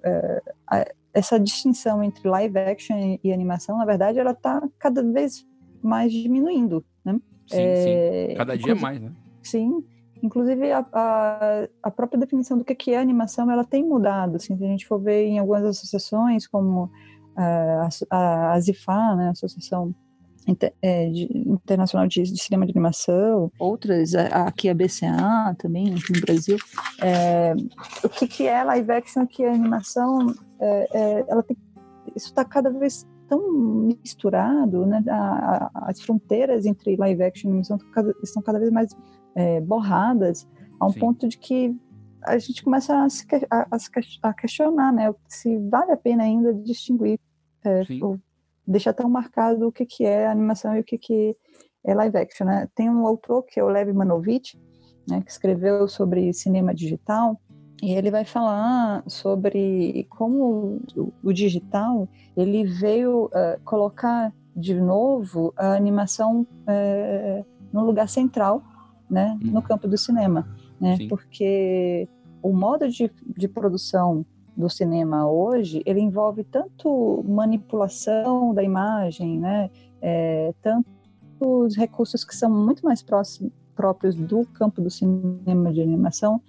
é, a- essa distinção entre live action e, animação, na verdade, ela está cada vez mais diminuindo, né? Sim, É, sim. Cada dia mais, né? Sim, inclusive a, a, a própria definição do que é animação, ela tem mudado, assim, se a gente for ver em algumas associações, como ah, a, a, a ZIFA, né, Associação Inter- é, de- Internacional de, de Cinema de Animação, outras, a- aqui a BCA também, aqui no Brasil, é, o que que é live action, o que é animação, é, é, ela tem, isso está cada vez tão misturado, né, a- a- as fronteiras entre live action e animação estão cada, estão cada vez mais é, borradas a um Sim. ponto de que a gente começa a, se, a- a a questionar, né, se vale a pena ainda distinguir, é, Sim. Deixar tão marcado o que que é animação e o que que é live action, né? Tem um autor que é o Lev Manovich, né, que escreveu sobre cinema digital e ele vai falar sobre como o, digital ele veio eh, colocar de novo a animação eh, no lugar central, né, Uhum. no campo do cinema, né, Sim. porque o modo de, de produção do cinema hoje ele envolve tanto manipulação da imagem, né, eh, tantos recursos que são muito mais próximos próprios do campo do cinema de animação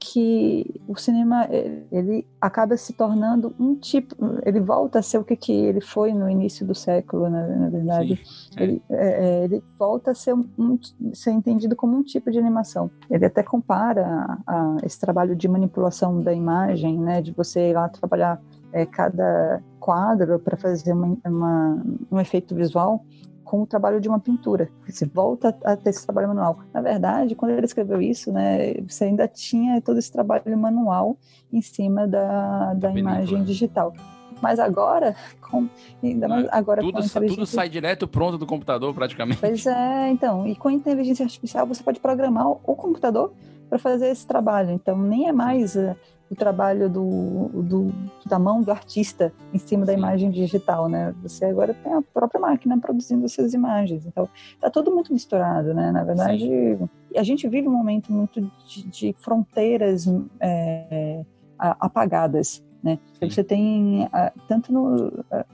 que o cinema eh, ele acaba se tornando um tipo ele volta a ser o que que ele foi no início do século na, na verdade Sim, é. ele, é, é, ele volta a ser um, um- ser entendido como um tipo de animação ele até compara a, a esse trabalho de manipulação da imagem né de você ir lá trabalhar é, cada quadro para fazer uma, uma- um efeito visual com o trabalho de uma pintura. Você volta a ter esse trabalho manual. Na verdade, quando ele escreveu isso, né, você ainda tinha todo esse trabalho manual em cima da, da imagem digital. Mas agora, com, ainda mais agora Tudo, com a sa- tudo inteligência sai direto pronto do computador, praticamente. Pois é, então, e com a inteligência artificial você pode programar o computador para fazer esse trabalho. Então, nem é mais eh, o trabalho do, do- da mão do artista em cima da Sim. imagem digital, né? Você agora tem a própria máquina produzindo essas imagens. Então, tá tudo muito misturado, né? Na verdade, a gente vive um momento muito de, de fronteiras a- apagadas, né? Sim. Você tem ah, tanto no ah,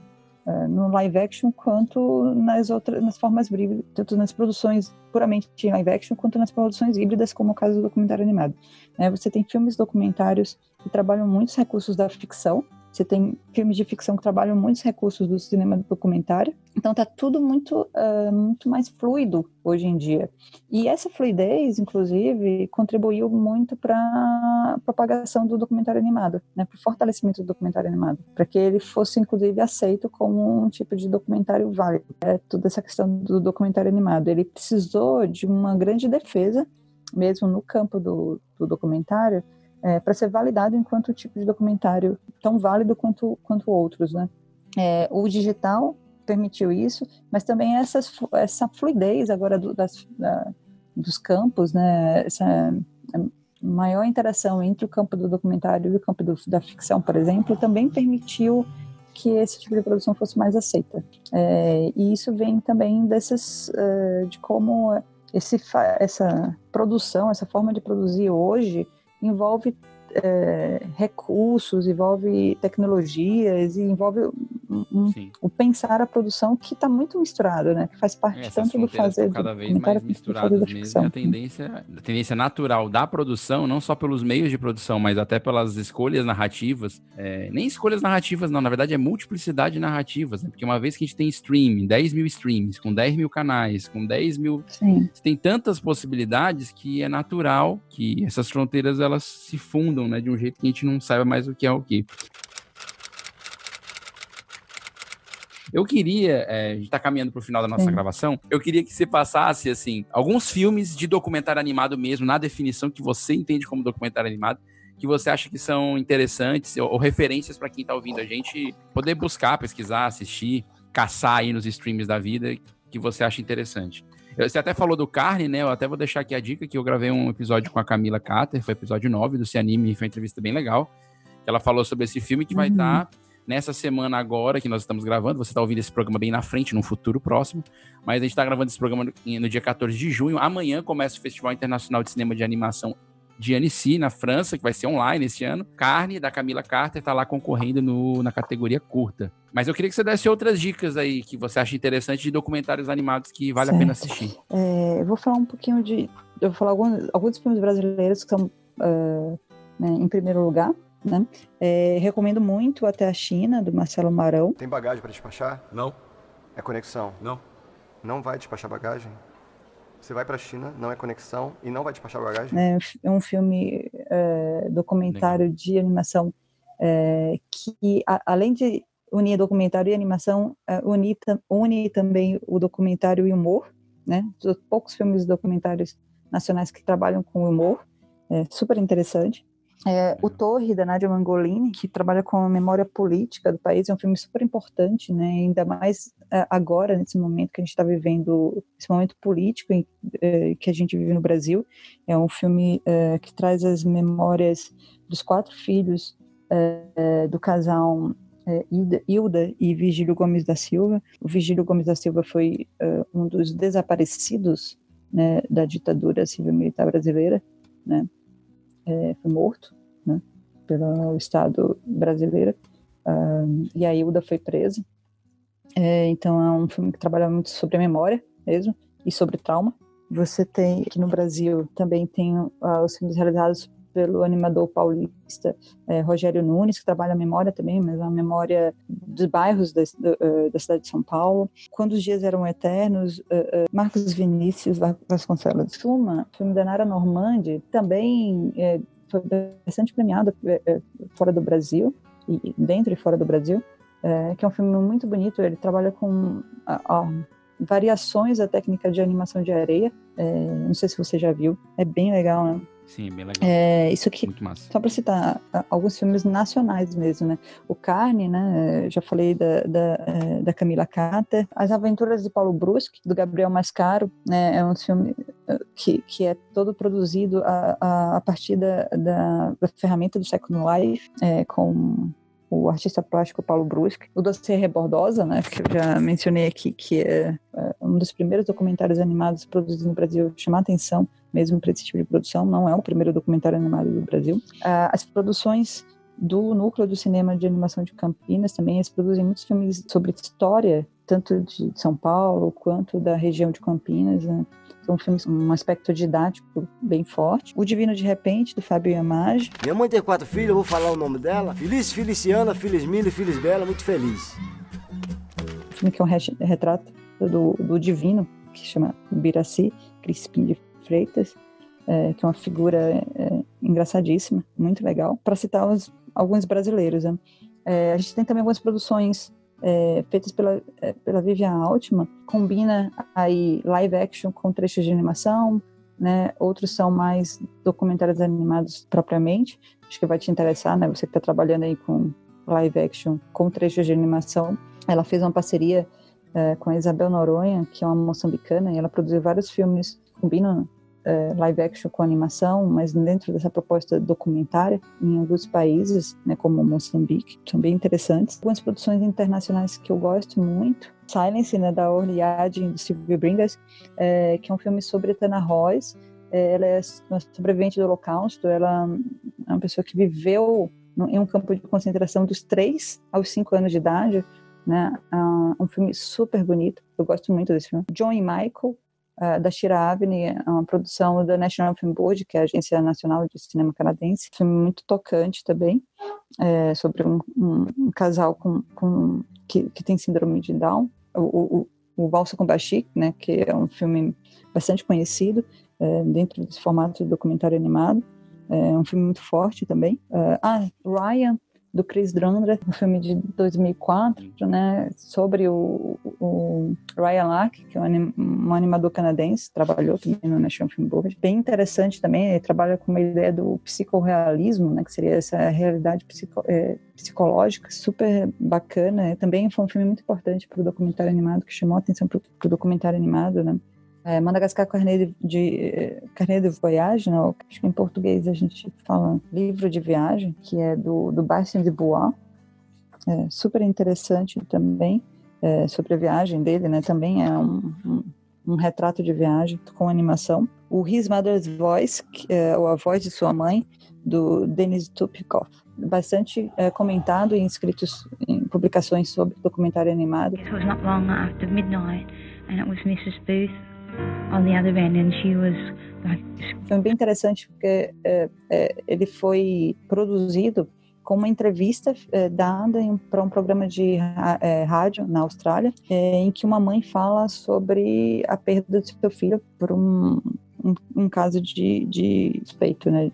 no live action quanto nas outras nas formas híbridas, tanto nas produções puramente live action quanto nas produções híbridas, como o caso do documentário animado. né? Você tem filmes documentários que trabalham muitos recursos da ficção. Você tem filmes de ficção que trabalham muitos recursos do cinema documentário. Então tá tudo muito, ah, muito mais fluido hoje em dia. E essa fluidez, inclusive, contribuiu muito para a propagação do documentário animado, né, para o fortalecimento do documentário animado, para que ele fosse, inclusive, aceito como um tipo de documentário válido. É, toda essa questão do documentário animado. Ele precisou de uma grande defesa, mesmo no campo do, do documentário, é, para ser validado enquanto tipo de documentário tão válido quanto, quanto outros. Né? É, o digital permitiu isso, mas também essas, essa fluidez agora do, das, da, dos campos, né? essa maior interação entre o campo do documentário e o campo do, da ficção, por exemplo, também permitiu que esse tipo de produção fosse mais aceita. É, e isso vem também dessas uh, de como esse, essa produção, essa forma de produzir hoje envolve é, recursos, envolve tecnologias e envolve um, um, o pensar a produção que está muito misturado, né? Que faz parte Essas tanto do fazer cada do vez mais misturadas mesmo. E a tendência, a tendência natural da produção, não só pelos meios de produção, mas até pelas escolhas narrativas. É, nem escolhas narrativas, não. Na verdade, é multiplicidade de narrativas. Né? Porque uma vez que a gente tem streaming, 10 mil streams, com 10 mil canais, com 10 mil. Sim. Você tem tantas possibilidades que é natural que essas fronteiras elas se fundam, né? De um jeito que a gente não saiba mais o que é o que. Eu queria, é, a gente tá caminhando pro final da nossa Sim. gravação, eu queria que você passasse, assim, alguns filmes de documentário animado mesmo, na definição que você entende como documentário animado, que você acha que são interessantes ou, ou referências para quem tá ouvindo a gente poder buscar, pesquisar, assistir, caçar aí nos streams da vida, que você acha interessante. Você até falou do Carne, né? Eu até vou deixar aqui a dica que eu gravei um episódio com a Camila Cater, foi episódio 9 do Se Anime, foi uma entrevista bem legal. Ela falou sobre esse filme que vai Uhum. estar nessa semana agora que nós estamos gravando. Você está ouvindo esse programa bem na frente, num futuro próximo. Mas a gente está gravando esse programa no, no dia 14 de junho. Amanhã começa o Festival Internacional de Cinema de Animação de Annecy, na França, que vai ser online esse ano. Carne, da Camila Carter, tá lá concorrendo no, na categoria curta. Mas eu queria que você desse outras dicas aí que você acha interessante de documentários animados que vale Certo. a pena assistir. É, eu vou falar um pouquinho de. Eu vou falar alguns, alguns filmes brasileiros que são ah, né, em primeiro lugar. Né? É, recomendo muito Até a China, do Marcelo Marão. Tem bagagem para despachar? Não, É conexão. não. Não vai despachar bagagem? Você vai para a China, não é conexão e não vai despachar bagagem? né? É um filme é, documentário de animação é, que, a- além de unir documentário e animação, é, une, une também o documentário e o humor, né? Dos poucos filmes documentários nacionais que trabalham com humor, é super interessante. É, o Torre, da Nadia Mangolini, que trabalha com a memória política do país, é um filme super importante, né? ainda mais é, agora, nesse momento que a gente está vivendo, esse momento político em- é, que a gente vive no Brasil. É um filme é, que traz as memórias dos quatro filhos é, é, do casal é, Ida- Hilda e Vigílio Gomes da Silva. O Vigílio Gomes da Silva foi é, um dos desaparecidos né, da ditadura civil-militar brasileira, né? É, foi morto né, pelo Estado brasileiro. Ah, e a Hilda foi presa. É, então é um filme que trabalha muito sobre a memória mesmo e sobre trauma. Você tem aqui no Brasil também tem ah, os filmes realizados pelo animador paulista eh, Rogério Nunes, que trabalha a memória também, mas a memória dos bairros da, eh, da cidade de São Paulo. Quando os dias eram eternos, eh, Marcos Vinícius Va- Vasconcelos. Suma, filme da Nara Normandi, também foi bastante premiado fora do Brasil, e dentro e fora do Brasil, que é um filme muito bonito. Ele trabalha com variações da técnica de animação de areia. Não sei se você já viu. É bem legal, né? Sim, bem legal. É, isso aqui, só para citar alguns filmes nacionais mesmo, né? O Carne, né? Já falei da, da, eh, da Camila Carter. As Aventuras de Paulo Brusque, do Gabriel Mascaro, né? É um filme eh, que, que é todo produzido a, a, a partir da, da, da ferramenta do Second Life, é, com o artista plástico Paulo Brusque, o Dossiê Rebordosa, né, que eu já mencionei aqui, que é, é um dos primeiros documentários animados produzidos no Brasil, chama atenção mesmo para esse tipo de produção, não é o primeiro documentário animado do Brasil. Ah, as produções do Núcleo do Cinema de Animação de Campinas também, eles produzem muitos filmes sobre história, tanto de São Paulo quanto da região de Campinas, né? São filmes com um aspecto didático bem forte. O Divino de Repente, do Fábio Yamage, Minha mãe tem quatro filhos, eu vou falar o nome dela. Feliz Feliciana, Felismila e Felisbela, muito feliz. filme que é um re- retrato do, do divino, que chama Biraci, Crispim de Freitas, é, que é uma figura é, engraçadíssima, muito legal. Para citar os- alguns brasileiros, né? É, a gente tem também algumas produções é, feitas pela, é, pela Vivian Altman, combina aí live action com trechos de animação, né? Outros são mais documentários animados propriamente. Acho que vai te interessar, né? Você que está trabalhando aí com live action com trechos de animação. Ela fez uma parceria eh, com a Isabel Noronha, que é uma moçambicana, e ela produziu vários filmes combinam eh, live action com animação, mas dentro dessa proposta documentária, em alguns países, né, como Moçambique, são bem interessantes. Algumas produções internacionais que eu gosto muito, Silence, né, da Orly Yadin, do Steve Bringas, eh, que é um filme sobre Tana Royce, Eh, ela é uma sobrevivente do Holocausto, ela é uma pessoa que viveu em um campo de concentração dos 3 aos 5 anos de idade, né? Um filme super bonito, eu gosto muito desse filme. John e Michael, da Shira Avni, é uma produção da National Film Board, que é a Agência Nacional de Cinema Canadense. Filme muito tocante também, é, sobre um, um- um casal com, com- que, que tem síndrome de Down. O, o, o Valsa com Bashik, né, que é um filme bastante conhecido é, dentro desse formato de documentário animado. É um filme muito forte também. É, ah, Ryan, do Chris Drandra, um filme de 2004, né, sobre o, o Ryan Lark, que é um, anim- animador canadense, trabalhou também no National Film Board. Bem interessante também, ele trabalha com uma ideia do psicorrealismo, né, que seria essa realidade psico, é, psicológica, super bacana. É, Também foi um filme muito importante para o documentário animado, que chamou a atenção para o documentário animado, né. É, Madagascar Carnet de, Carnet de Voyage, né? acho que em português a gente fala livro de viagem, que é do, do Bastien de Bois, é, super interessante também, é, sobre a viagem dele, né? Também é um, um, um retrato de viagem com animação. O His Mother's Voice, é, ou A Voz de Sua Mãe, do Denis Tupikov. Bastante é, comentado em escritos, em publicações sobre documentário animado. It was not long after midnight, and it was Mrs. Booth on the other end, and she was. Foi bem interessante porque é, é, ele foi produzido com uma entrevista é, dada para um programa de é, rádio na Austrália, é, em que uma mãe fala sobre a perda do seu filho por um, um, um caso de, de suspeito, né?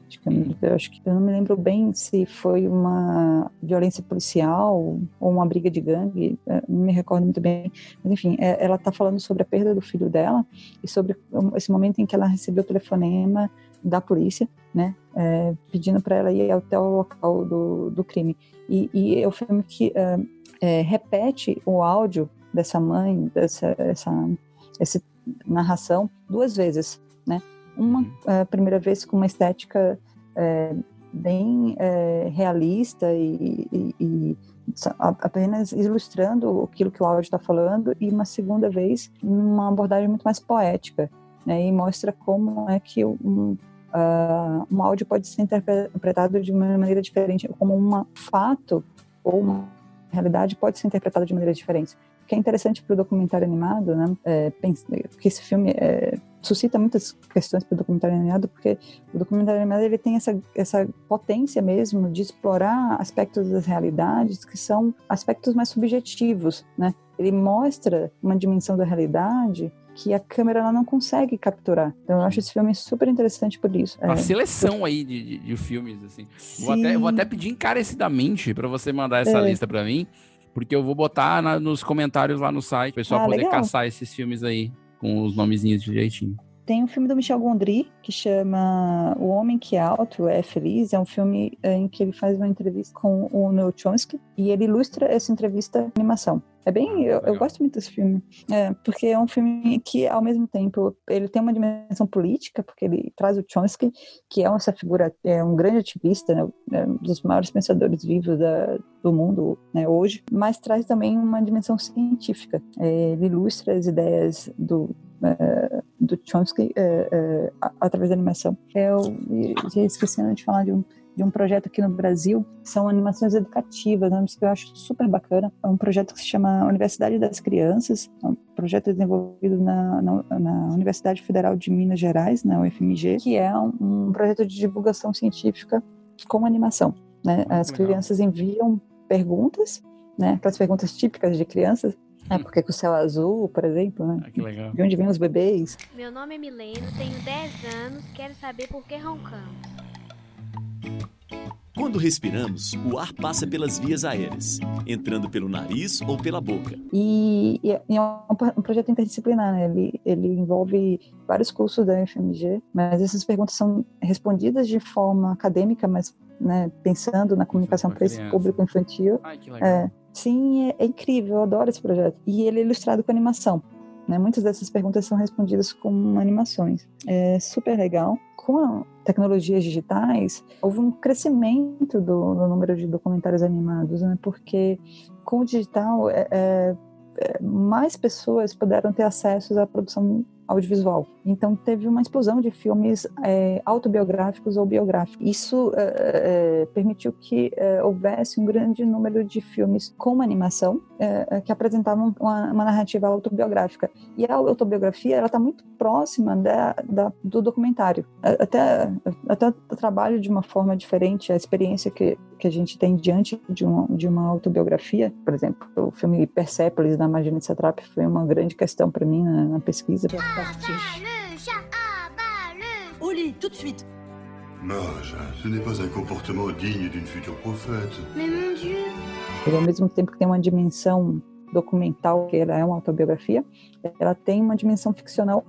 Eu acho que eu não me lembro bem se foi uma violência policial ou uma briga de gangue, não me recordo muito bem. Mas enfim, ela está falando sobre a perda do filho dela e sobre esse momento em que ela recebeu o telefonema da polícia, né, é, pedindo para ela ir até o local do, do crime. E, e é o filme que é, é, repete o áudio dessa mãe, dessa essa, essa narração duas vezes, né? Uma é, primeira vez com uma estética é, bem é, realista e, e, e apenas ilustrando aquilo que o áudio está falando e uma segunda vez uma abordagem muito mais poética né, e mostra como é que um, uh, um áudio pode ser interpretado de uma maneira diferente, como um fato ou uma realidade pode ser interpretado de maneira diferente. Que é interessante para o documentário animado, né, é, porque esse filme é, suscita muitas questões para o documentário animado, porque o documentário animado ele tem essa, essa potência mesmo de explorar aspectos das realidades que são aspectos mais subjetivos, né? Ele mostra uma dimensão da realidade que a câmera ela não consegue capturar. Então eu acho esse filme super interessante por isso. Uma é. seleção aí de, de, de filmes, assim. Vou até, vou até, pedir encarecidamente para você mandar essa é. lista para mim, porque eu vou botar na, nos comentários lá no site, o pessoal ah, poder legal. caçar esses filmes aí com os nomezinhos direitinho. Tem um filme do Michel Gondry que chama O Homem que é Alto é Feliz. É um filme eh, em que ele faz uma entrevista com o Noel Chomsky e ele ilustra essa entrevista em animação. É bem, eu, eu, gosto muito desse filme, é, porque é um filme que, ao mesmo tempo, ele tem uma dimensão política, porque ele traz o Chomsky, que é essa figura, é um grande ativista, né, é um dos maiores pensadores vivos da, do mundo né, hoje, mas traz também uma dimensão científica. É, ele ilustra as ideias do uh, do Chomsky uh, uh, através da animação. Eu esqueci de falar de um de um projeto aqui no Brasil, são animações educativas, né, que eu acho super bacana. É um projeto que se chama Universidade das Crianças, é um projeto desenvolvido na, na, na Universidade Federal de Minas Gerais, na UFMG, que é um, um projeto de divulgação científica com animação. Né? As crianças enviam perguntas, né, aquelas perguntas típicas de crianças, é, porque com o céu azul, por exemplo, né? Ah, que legal. De onde vêm os bebês? Meu nome é Milena, tenho 10 anos, quero saber por que roncamos. Quando respiramos, o ar passa pelas vias aéreas, entrando pelo nariz ou pela boca. E, e é um, projeto interdisciplinar, né? ele, ele envolve vários cursos da UFMG, mas essas perguntas são respondidas de forma acadêmica, mas né, pensando na comunicação para esse público infantil. Ai, que legal. É, Sim, é, é, incrível, eu adoro esse projeto. E ele é ilustrado com animação. Né? Muitas dessas perguntas são respondidas com animações. É super legal. Com tecnologias digitais, houve um crescimento do, do número de documentários animados, né? porque com o digital, é, é, é mais pessoas puderam ter acesso à produção audiovisual. Então teve uma explosão de filmes é, autobiográficos ou biográficos. Isso é, é, permitiu que é, houvesse um grande número de filmes com animação é, é, que apresentavam uma, uma, narrativa autobiográfica. E a autobiografia ela está muito próxima da, da, do documentário. Até até trabalho de uma forma diferente a experiência que que a gente tem diante de de uma autobiografia, por exemplo, o filme Persepolis da Marjane Satrap foi uma grande questão para mim na, na pesquisa partir. Au lit, tout de suite. Mage, ce n'est pas un comportement digne d'une future prophète. Mais mon Dieu. E ao mesmo tempo que tem uma dimensão documental, que ela é uma autobiografia, ela tem uma dimensão ficcional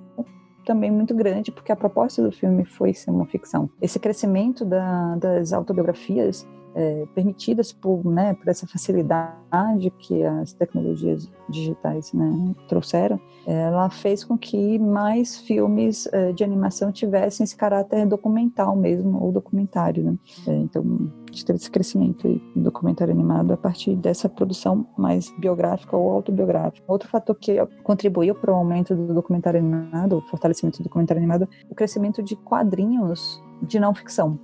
também muito grande, porque a proposta do filme foi ser uma ficção. Esse crescimento da, das autobiografias é, permitidas por, né, por essa facilidade que as tecnologias digitais né, trouxeram, ela fez com que mais filmes é, de animação tivessem esse caráter documental mesmo, ou documentário. Né? É, então, gente teve esse crescimento do documentário animado a partir dessa produção mais biográfica ou autobiográfica. Outro fator que contribuiu para o aumento do documentário animado, o fortalecimento do documentário animado, o crescimento de quadrinhos de não ficção,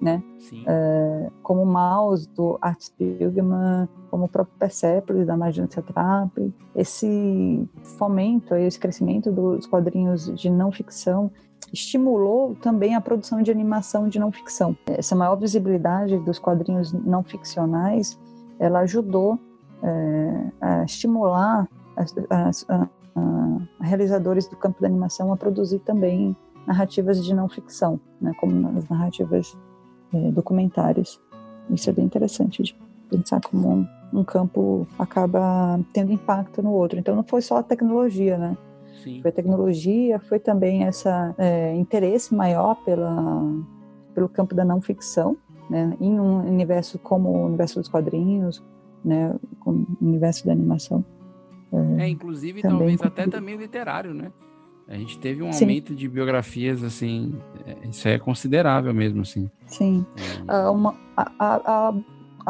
né? É, como o Maus, do Art Spiegelman, como o próprio Persepolis, da Marjane Satrapi. Esse fomento, esse crescimento dos quadrinhos de não ficção estimulou também a produção de animação de não ficção. Essa maior visibilidade dos quadrinhos não ficcionais, ela ajudou é, a estimular as, as, a, a realizadores do campo da animação a produzir também narrativas de não ficção, né, como as narrativas é. Isso é bem interessante de pensar como um, um, campo acaba tendo impacto no outro. Então não foi só a tecnologia, né? Sim. Foi a tecnologia, foi também esse é, interesse maior pela, pelo campo da não ficção, né? Em um universo como o universo dos quadrinhos, né? Como o universo da animação. É, é inclusive talvez até também literário, né? A gente teve um Sim. aumento de biografias, assim, é, isso é considerável mesmo, assim. Sim. É. Uh, uma, a,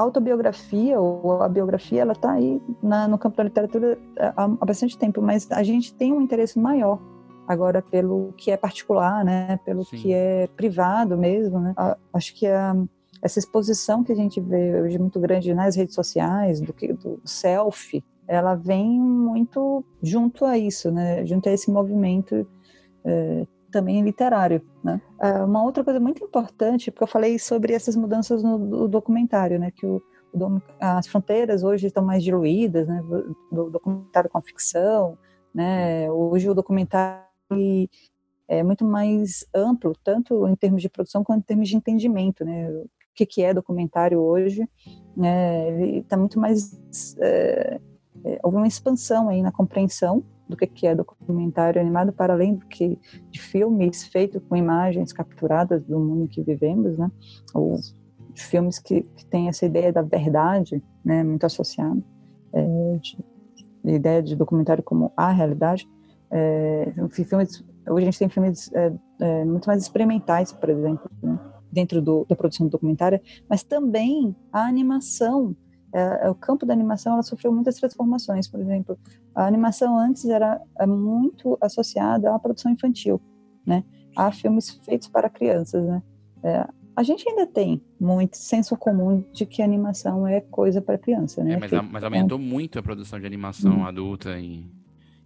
autobiografia ou a biografia, ela está aí na, no campo da literatura há, há, bastante tempo, mas a gente tem um interesse maior agora pelo que é particular, né, pelo Sim. que é privado mesmo, né. acho que a, essa exposição que a gente vê hoje muito grande nas redes sociais, do, do selfie, ela vem muito junto a isso, né? Junto a esse movimento é, também literário, né? É, uma outra coisa muito importante, porque eu falei sobre essas mudanças no, documentário, né? Que o, o, as fronteiras hoje estão mais diluídas, né? Do documentário com a ficção, né? Hoje o documentário é muito mais amplo, tanto em termos de produção quanto em termos de entendimento, né? O que, que é documentário hoje, né? Ele está muito mais é, é, houve uma expansão aí na compreensão do que, é documentário animado, para além do que de filmes feitos com imagens capturadas do mundo em que vivemos, né? Ou filmes que, que têm essa ideia da verdade, né? Muito associada. É, de, de ideia de documentário como a realidade. É, filmes, hoje a gente tem filmes é, é, muito mais experimentais, por exemplo, né? dentro do, da produção documentária, mas também a animação é, é, o campo da animação ela sofreu muitas transformações. Por exemplo, a animação antes era é, muito associada à produção infantil, né? A filmes feitos para crianças, né? É, a gente ainda tem muito senso comum de que animação é coisa para criança, né? É, mas, a, mas, aumentou muito a produção de animação hum. adulta e,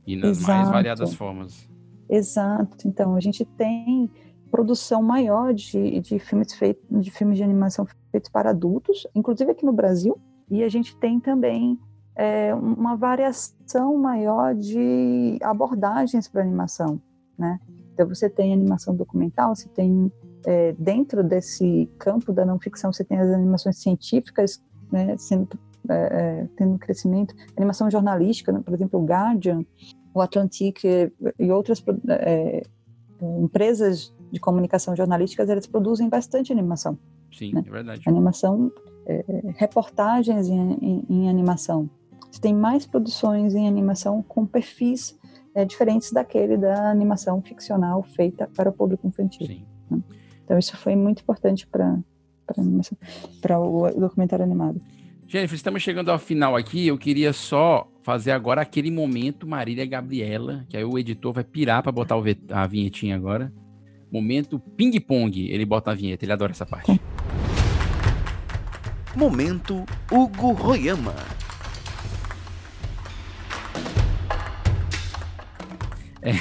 e nas Exato. mais variadas formas. Exato. Então, a gente tem produção maior de, de filmes feitos de filmes de animação feitos para adultos, inclusive aqui no Brasil, e a gente tem também é, uma variação maior de abordagens para animação, né? Então você tem animação documental, você tem é, dentro desse campo da não ficção você tem as animações científicas, né, sendo é, é tendo crescimento, animação jornalística, né? por exemplo, o Guardian, o Atlantic e outras é, é, empresas de comunicação jornalísticas elas produzem bastante animação. Sim, né? é verdade. Animação é, reportagens em, em, em, animação. Você tem mais produções em animação com perfis é, diferentes daquele da animação ficcional feita para o público infantil. Né? Então isso foi muito importante para para o documentário animado. Jennifer, estamos chegando ao final aqui. Eu queria só fazer agora aquele momento Marília Gabriela, que aí o editor vai pirar para botar a vinhetinha agora. Momento ping-pong. Ele bota a vinheta, ele adora essa parte. Momento Hugo Royama. É.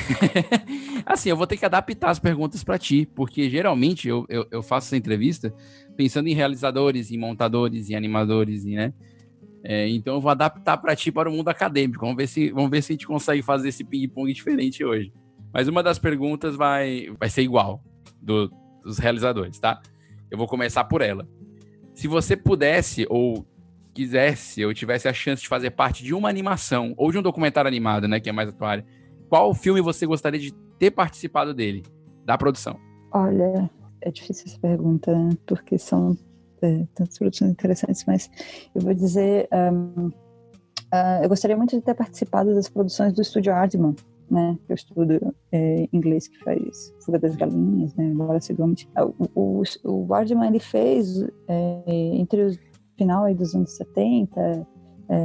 assim, eu vou ter que adaptar as perguntas para ti, porque geralmente eu, eu, eu, faço essa entrevista pensando em realizadores, em montadores, em animadores, né? É, então eu vou adaptar para ti para o mundo acadêmico. Vamos ver se, vamos ver se a gente consegue fazer esse ping-pong diferente hoje. Mas uma das perguntas vai, vai ser igual do, dos realizadores, tá? Eu vou começar por ela. Se você pudesse ou quisesse ou tivesse a chance de fazer parte de uma animação ou de um documentário animado, né, que é mais atual, qual filme você gostaria de ter participado dele, da produção? Olha, é difícil essa pergunta, né? porque são é, tantas produções interessantes, mas eu vou dizer, um, uh, eu gostaria muito de ter participado das produções do Estúdio Aardman, né, que eu estudo é, inglês que faz Fuga das Galinhas, né, Wallace Gromit. O, o, o Wardman, ele fez, é, entre o final dos anos 70, é,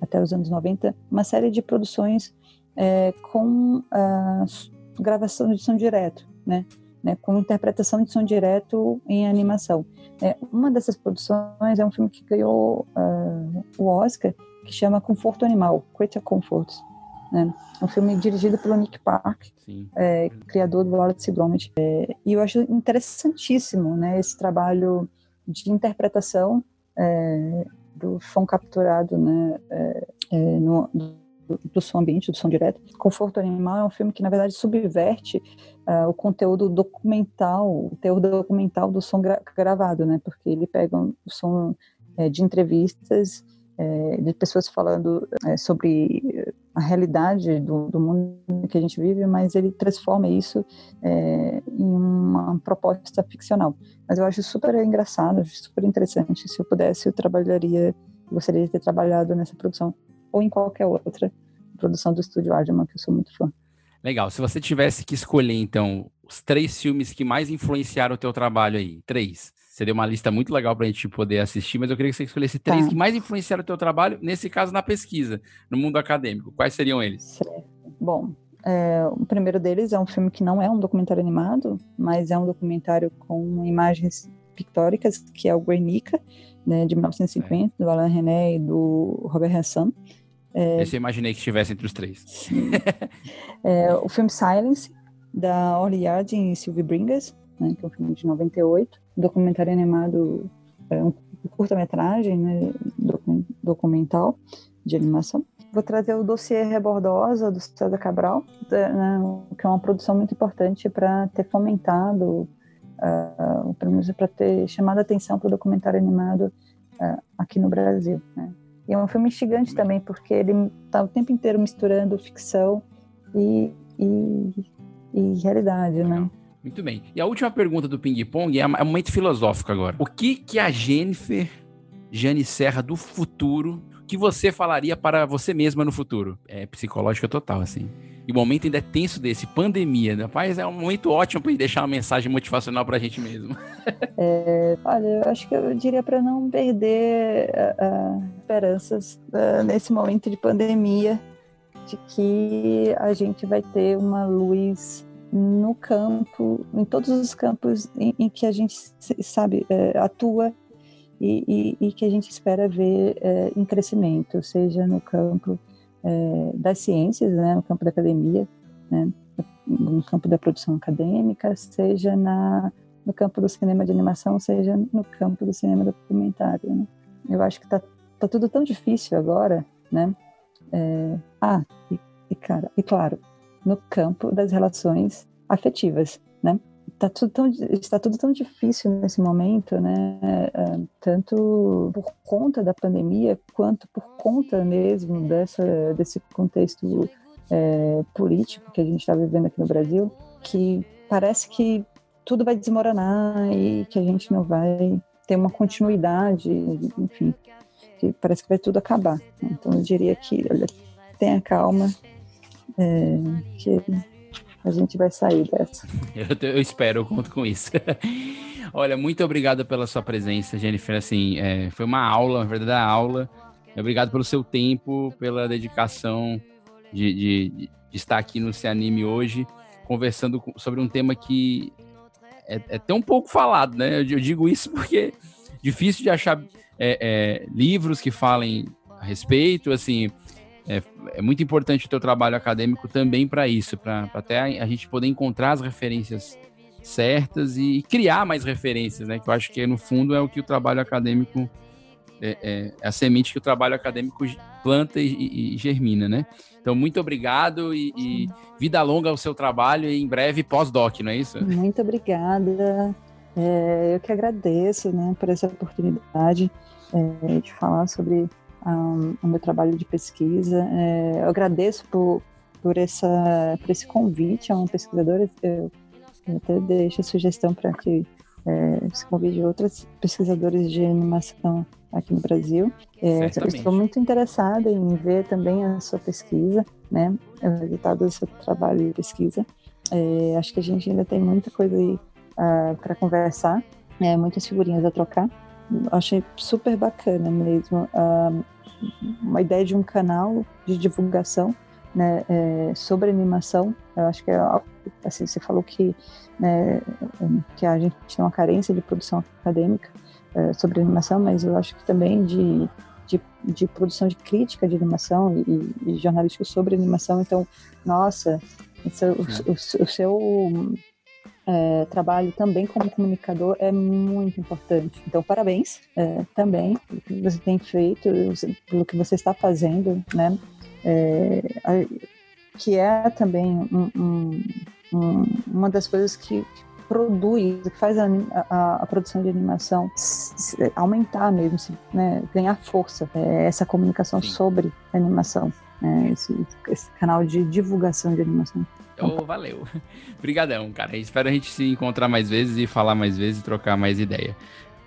até os anos 90, uma série de produções é, com a gravação de som direto, né, né, com interpretação de som direto em animação. É, uma dessas produções é um filme que ganhou uh, o Oscar, que chama Conforto Animal, Creature Comfort. Né? É um filme dirigido pelo Nick Park, é, criador do Wallace Gromit. É, e eu acho interessantíssimo né, esse trabalho de interpretação é, do som capturado né, é, é, no, do, som ambiente, do som direto. Conforto Animal é um filme que, na verdade, subverte uh, o conteúdo documental, o teor documental do som gra gravado, né? porque ele pega o som é, de entrevistas é, de pessoas falando é, sobre a realidade do, do, mundo que a gente vive, mas ele transforma isso é, em uma proposta ficcional. Mas eu acho super engraçado, super interessante. Se eu pudesse, eu trabalharia, gostaria de ter trabalhado nessa produção ou em qualquer outra produção do estúdio Ardeman, que eu sou muito fã. Legal. Se você tivesse que escolher, então, os três filmes que mais influenciaram o teu trabalho aí, três, você deu uma lista muito legal para a gente poder assistir, mas eu queria que você escolhesse três tá. que mais influenciaram o teu trabalho, nesse caso na pesquisa, no mundo acadêmico. Quais seriam eles? Certo. Bom, é, o primeiro deles é um filme que não é um documentário animado, mas é um documentário com imagens pictóricas, que é o Guernica, né, de 1950, é. do Alain René e do Robert Hassan. É, Esse eu imaginei que estivesse entre os três. é, o filme Silence, da Orly Yard e Sylvie Bringas, né, que é um filme de 98, um documentário animado, é, um curta-metragem, né, documental de animação. Vou trazer o dossiê Rebordosa, do César Cabral, né, que é uma produção muito importante para ter fomentado, uh, pelo menos para ter chamado a atenção para o documentário animado uh, aqui no Brasil. Né. E é um filme instigante também, porque ele está o tempo inteiro misturando ficção e, e, e realidade, né? Muito bem. E a última pergunta do Ping Pong é, um momento filosófico agora. O que que a Jennifer Jane Serra do futuro, que você falaria para você mesma no futuro? É psicológica total, assim. E o momento ainda é tenso desse, pandemia, né? Mas é um momento ótimo para deixar uma mensagem motivacional para a gente mesmo. É, olha, eu acho que eu diria para não perder uh, esperanças uh, nesse momento de pandemia, de que a gente vai ter uma luz no campo, em todos os campos em, em que a gente sabe é, atua e, e, e, que a gente espera ver em crescimento, seja no campo é, das ciências, né, no campo da academia, né, no campo da produção acadêmica, seja na, no campo do cinema de animação, seja no campo do cinema documentário. Né. Eu acho que está tá tudo tão difícil agora, né? É, ah, e, e, cara, e claro, no campo das relações afetivas, né? Tá tudo tão, está tudo tão difícil nesse momento, né? É, tanto por conta da pandemia, quanto por conta mesmo dessa, desse contexto é, político que a gente está vivendo aqui no Brasil, que parece que tudo vai desmoronar e que a gente não vai ter uma continuidade, enfim, que parece que vai tudo acabar. Então eu diria que, olha, tenha calma, é, que a gente vai sair dessa. Eu, eu espero, eu conto com isso. Olha, muito obrigado pela sua presença, Jennifer. Assim, é, foi uma aula, uma verdadeira aula. Obrigado pelo seu tempo, pela dedicação de, de, de estar aqui no Se Anime hoje, conversando sobre um tema que é, é tão pouco falado, né? Eu, eu digo isso porque é difícil de achar é, é, livros que falem a respeito, assim, é, é muito importante o teu trabalho acadêmico também para isso, para até a, a, gente poder encontrar as referências certas e criar mais referências, né? Que eu acho que no fundo é o que o trabalho acadêmico é, é, é a semente que o trabalho acadêmico planta e, e, e germina, né? Então, muito obrigado e, e, vida longa ao seu trabalho e em breve pós-doc, não é isso? Muito obrigada. É, eu que agradeço né, por essa oportunidade é, de falar sobre um, o meu trabalho de pesquisa. É, eu agradeço por, por, essa, por esse convite a um pesquisador. Eu, eu até deixo a sugestão para que é, se convide outros pesquisadores de animação aqui no Brasil. É, estou muito interessada em ver também a sua pesquisa, né, o resultado do seu trabalho de pesquisa. É, acho que a gente ainda tem muita coisa aí uh, para conversar, é, muitas figurinhas a trocar. Achei super bacana mesmo uh, uma ideia de um canal de divulgação né, é, sobre animação. Eu acho que é assim, você falou que, né, que a gente tem uma carência de produção acadêmica é, sobre animação, mas eu acho que também de, de, de produção de crítica de animação e, e jornalístico sobre animação. Então, nossa, o, o, o seu é, trabalho também como comunicador é muito importante. Então, parabéns é, também pelo que você tem feito, pelo que você está fazendo, né? É, que é também um, um, um, uma das coisas que, produz, que faz a, a, a, produção de animação aumentar mesmo, né, ganhar força, é essa comunicação Sim. sobre animação, né, esse, esse, canal de divulgação de animação. Oh, valeu. Obrigadão, cara. Espero a gente se encontrar mais vezes e falar mais vezes e trocar mais ideia.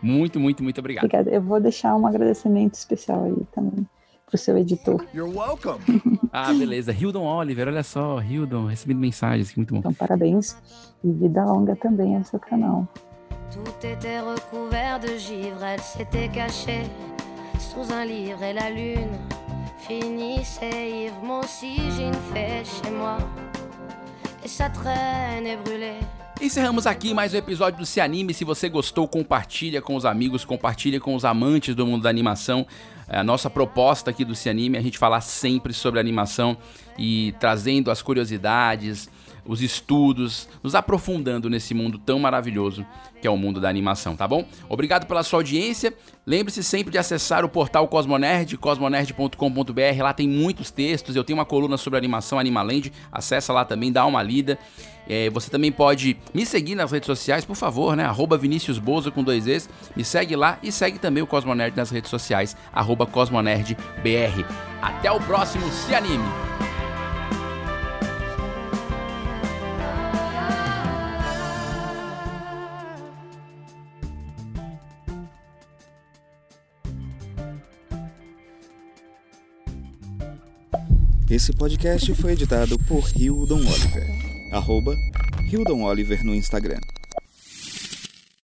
Muito, muito, muito obrigado. Obrigada. Eu vou deixar um agradecimento especial aí também pro seu editor. You're welcome. ah, beleza. Hildon Oliver, olha só, Hildon, recebido mensagens, muito bom. Então, parabéns e vida longa também ao seu canal. Tout était recouvert de givre, elle s'était cachée sous un livre et la lune finissait ivre. Moi aussi j'ai une fête chez moi Encerramos aqui mais um episódio do Se Anime. Se você gostou, compartilha com os amigos, compartilha com os amantes do mundo da animação. É a nossa proposta aqui do Cianime é a gente falar sempre sobre animação e trazendo as curiosidades, os estudos, nos aprofundando nesse mundo tão maravilhoso que é o mundo da animação, tá bom? Obrigado pela sua audiência. Lembre-se sempre de acessar o portal Cosmonerd, cosmonerd.com.br. Lá tem muitos textos. Eu tenho uma coluna sobre animação Animaland. Acessa lá também, dá uma lida. É, você também pode me seguir nas redes sociais, por favor, né? Arroba Vinícius Bozo com dois Es. Me segue lá e segue também o Cosmonerd nas redes sociais, arroba CosmonerdBR. Até o próximo, se anime! Esse podcast foi editado por Hildon Oliver. Arroba Hildon Oliver no Instagram.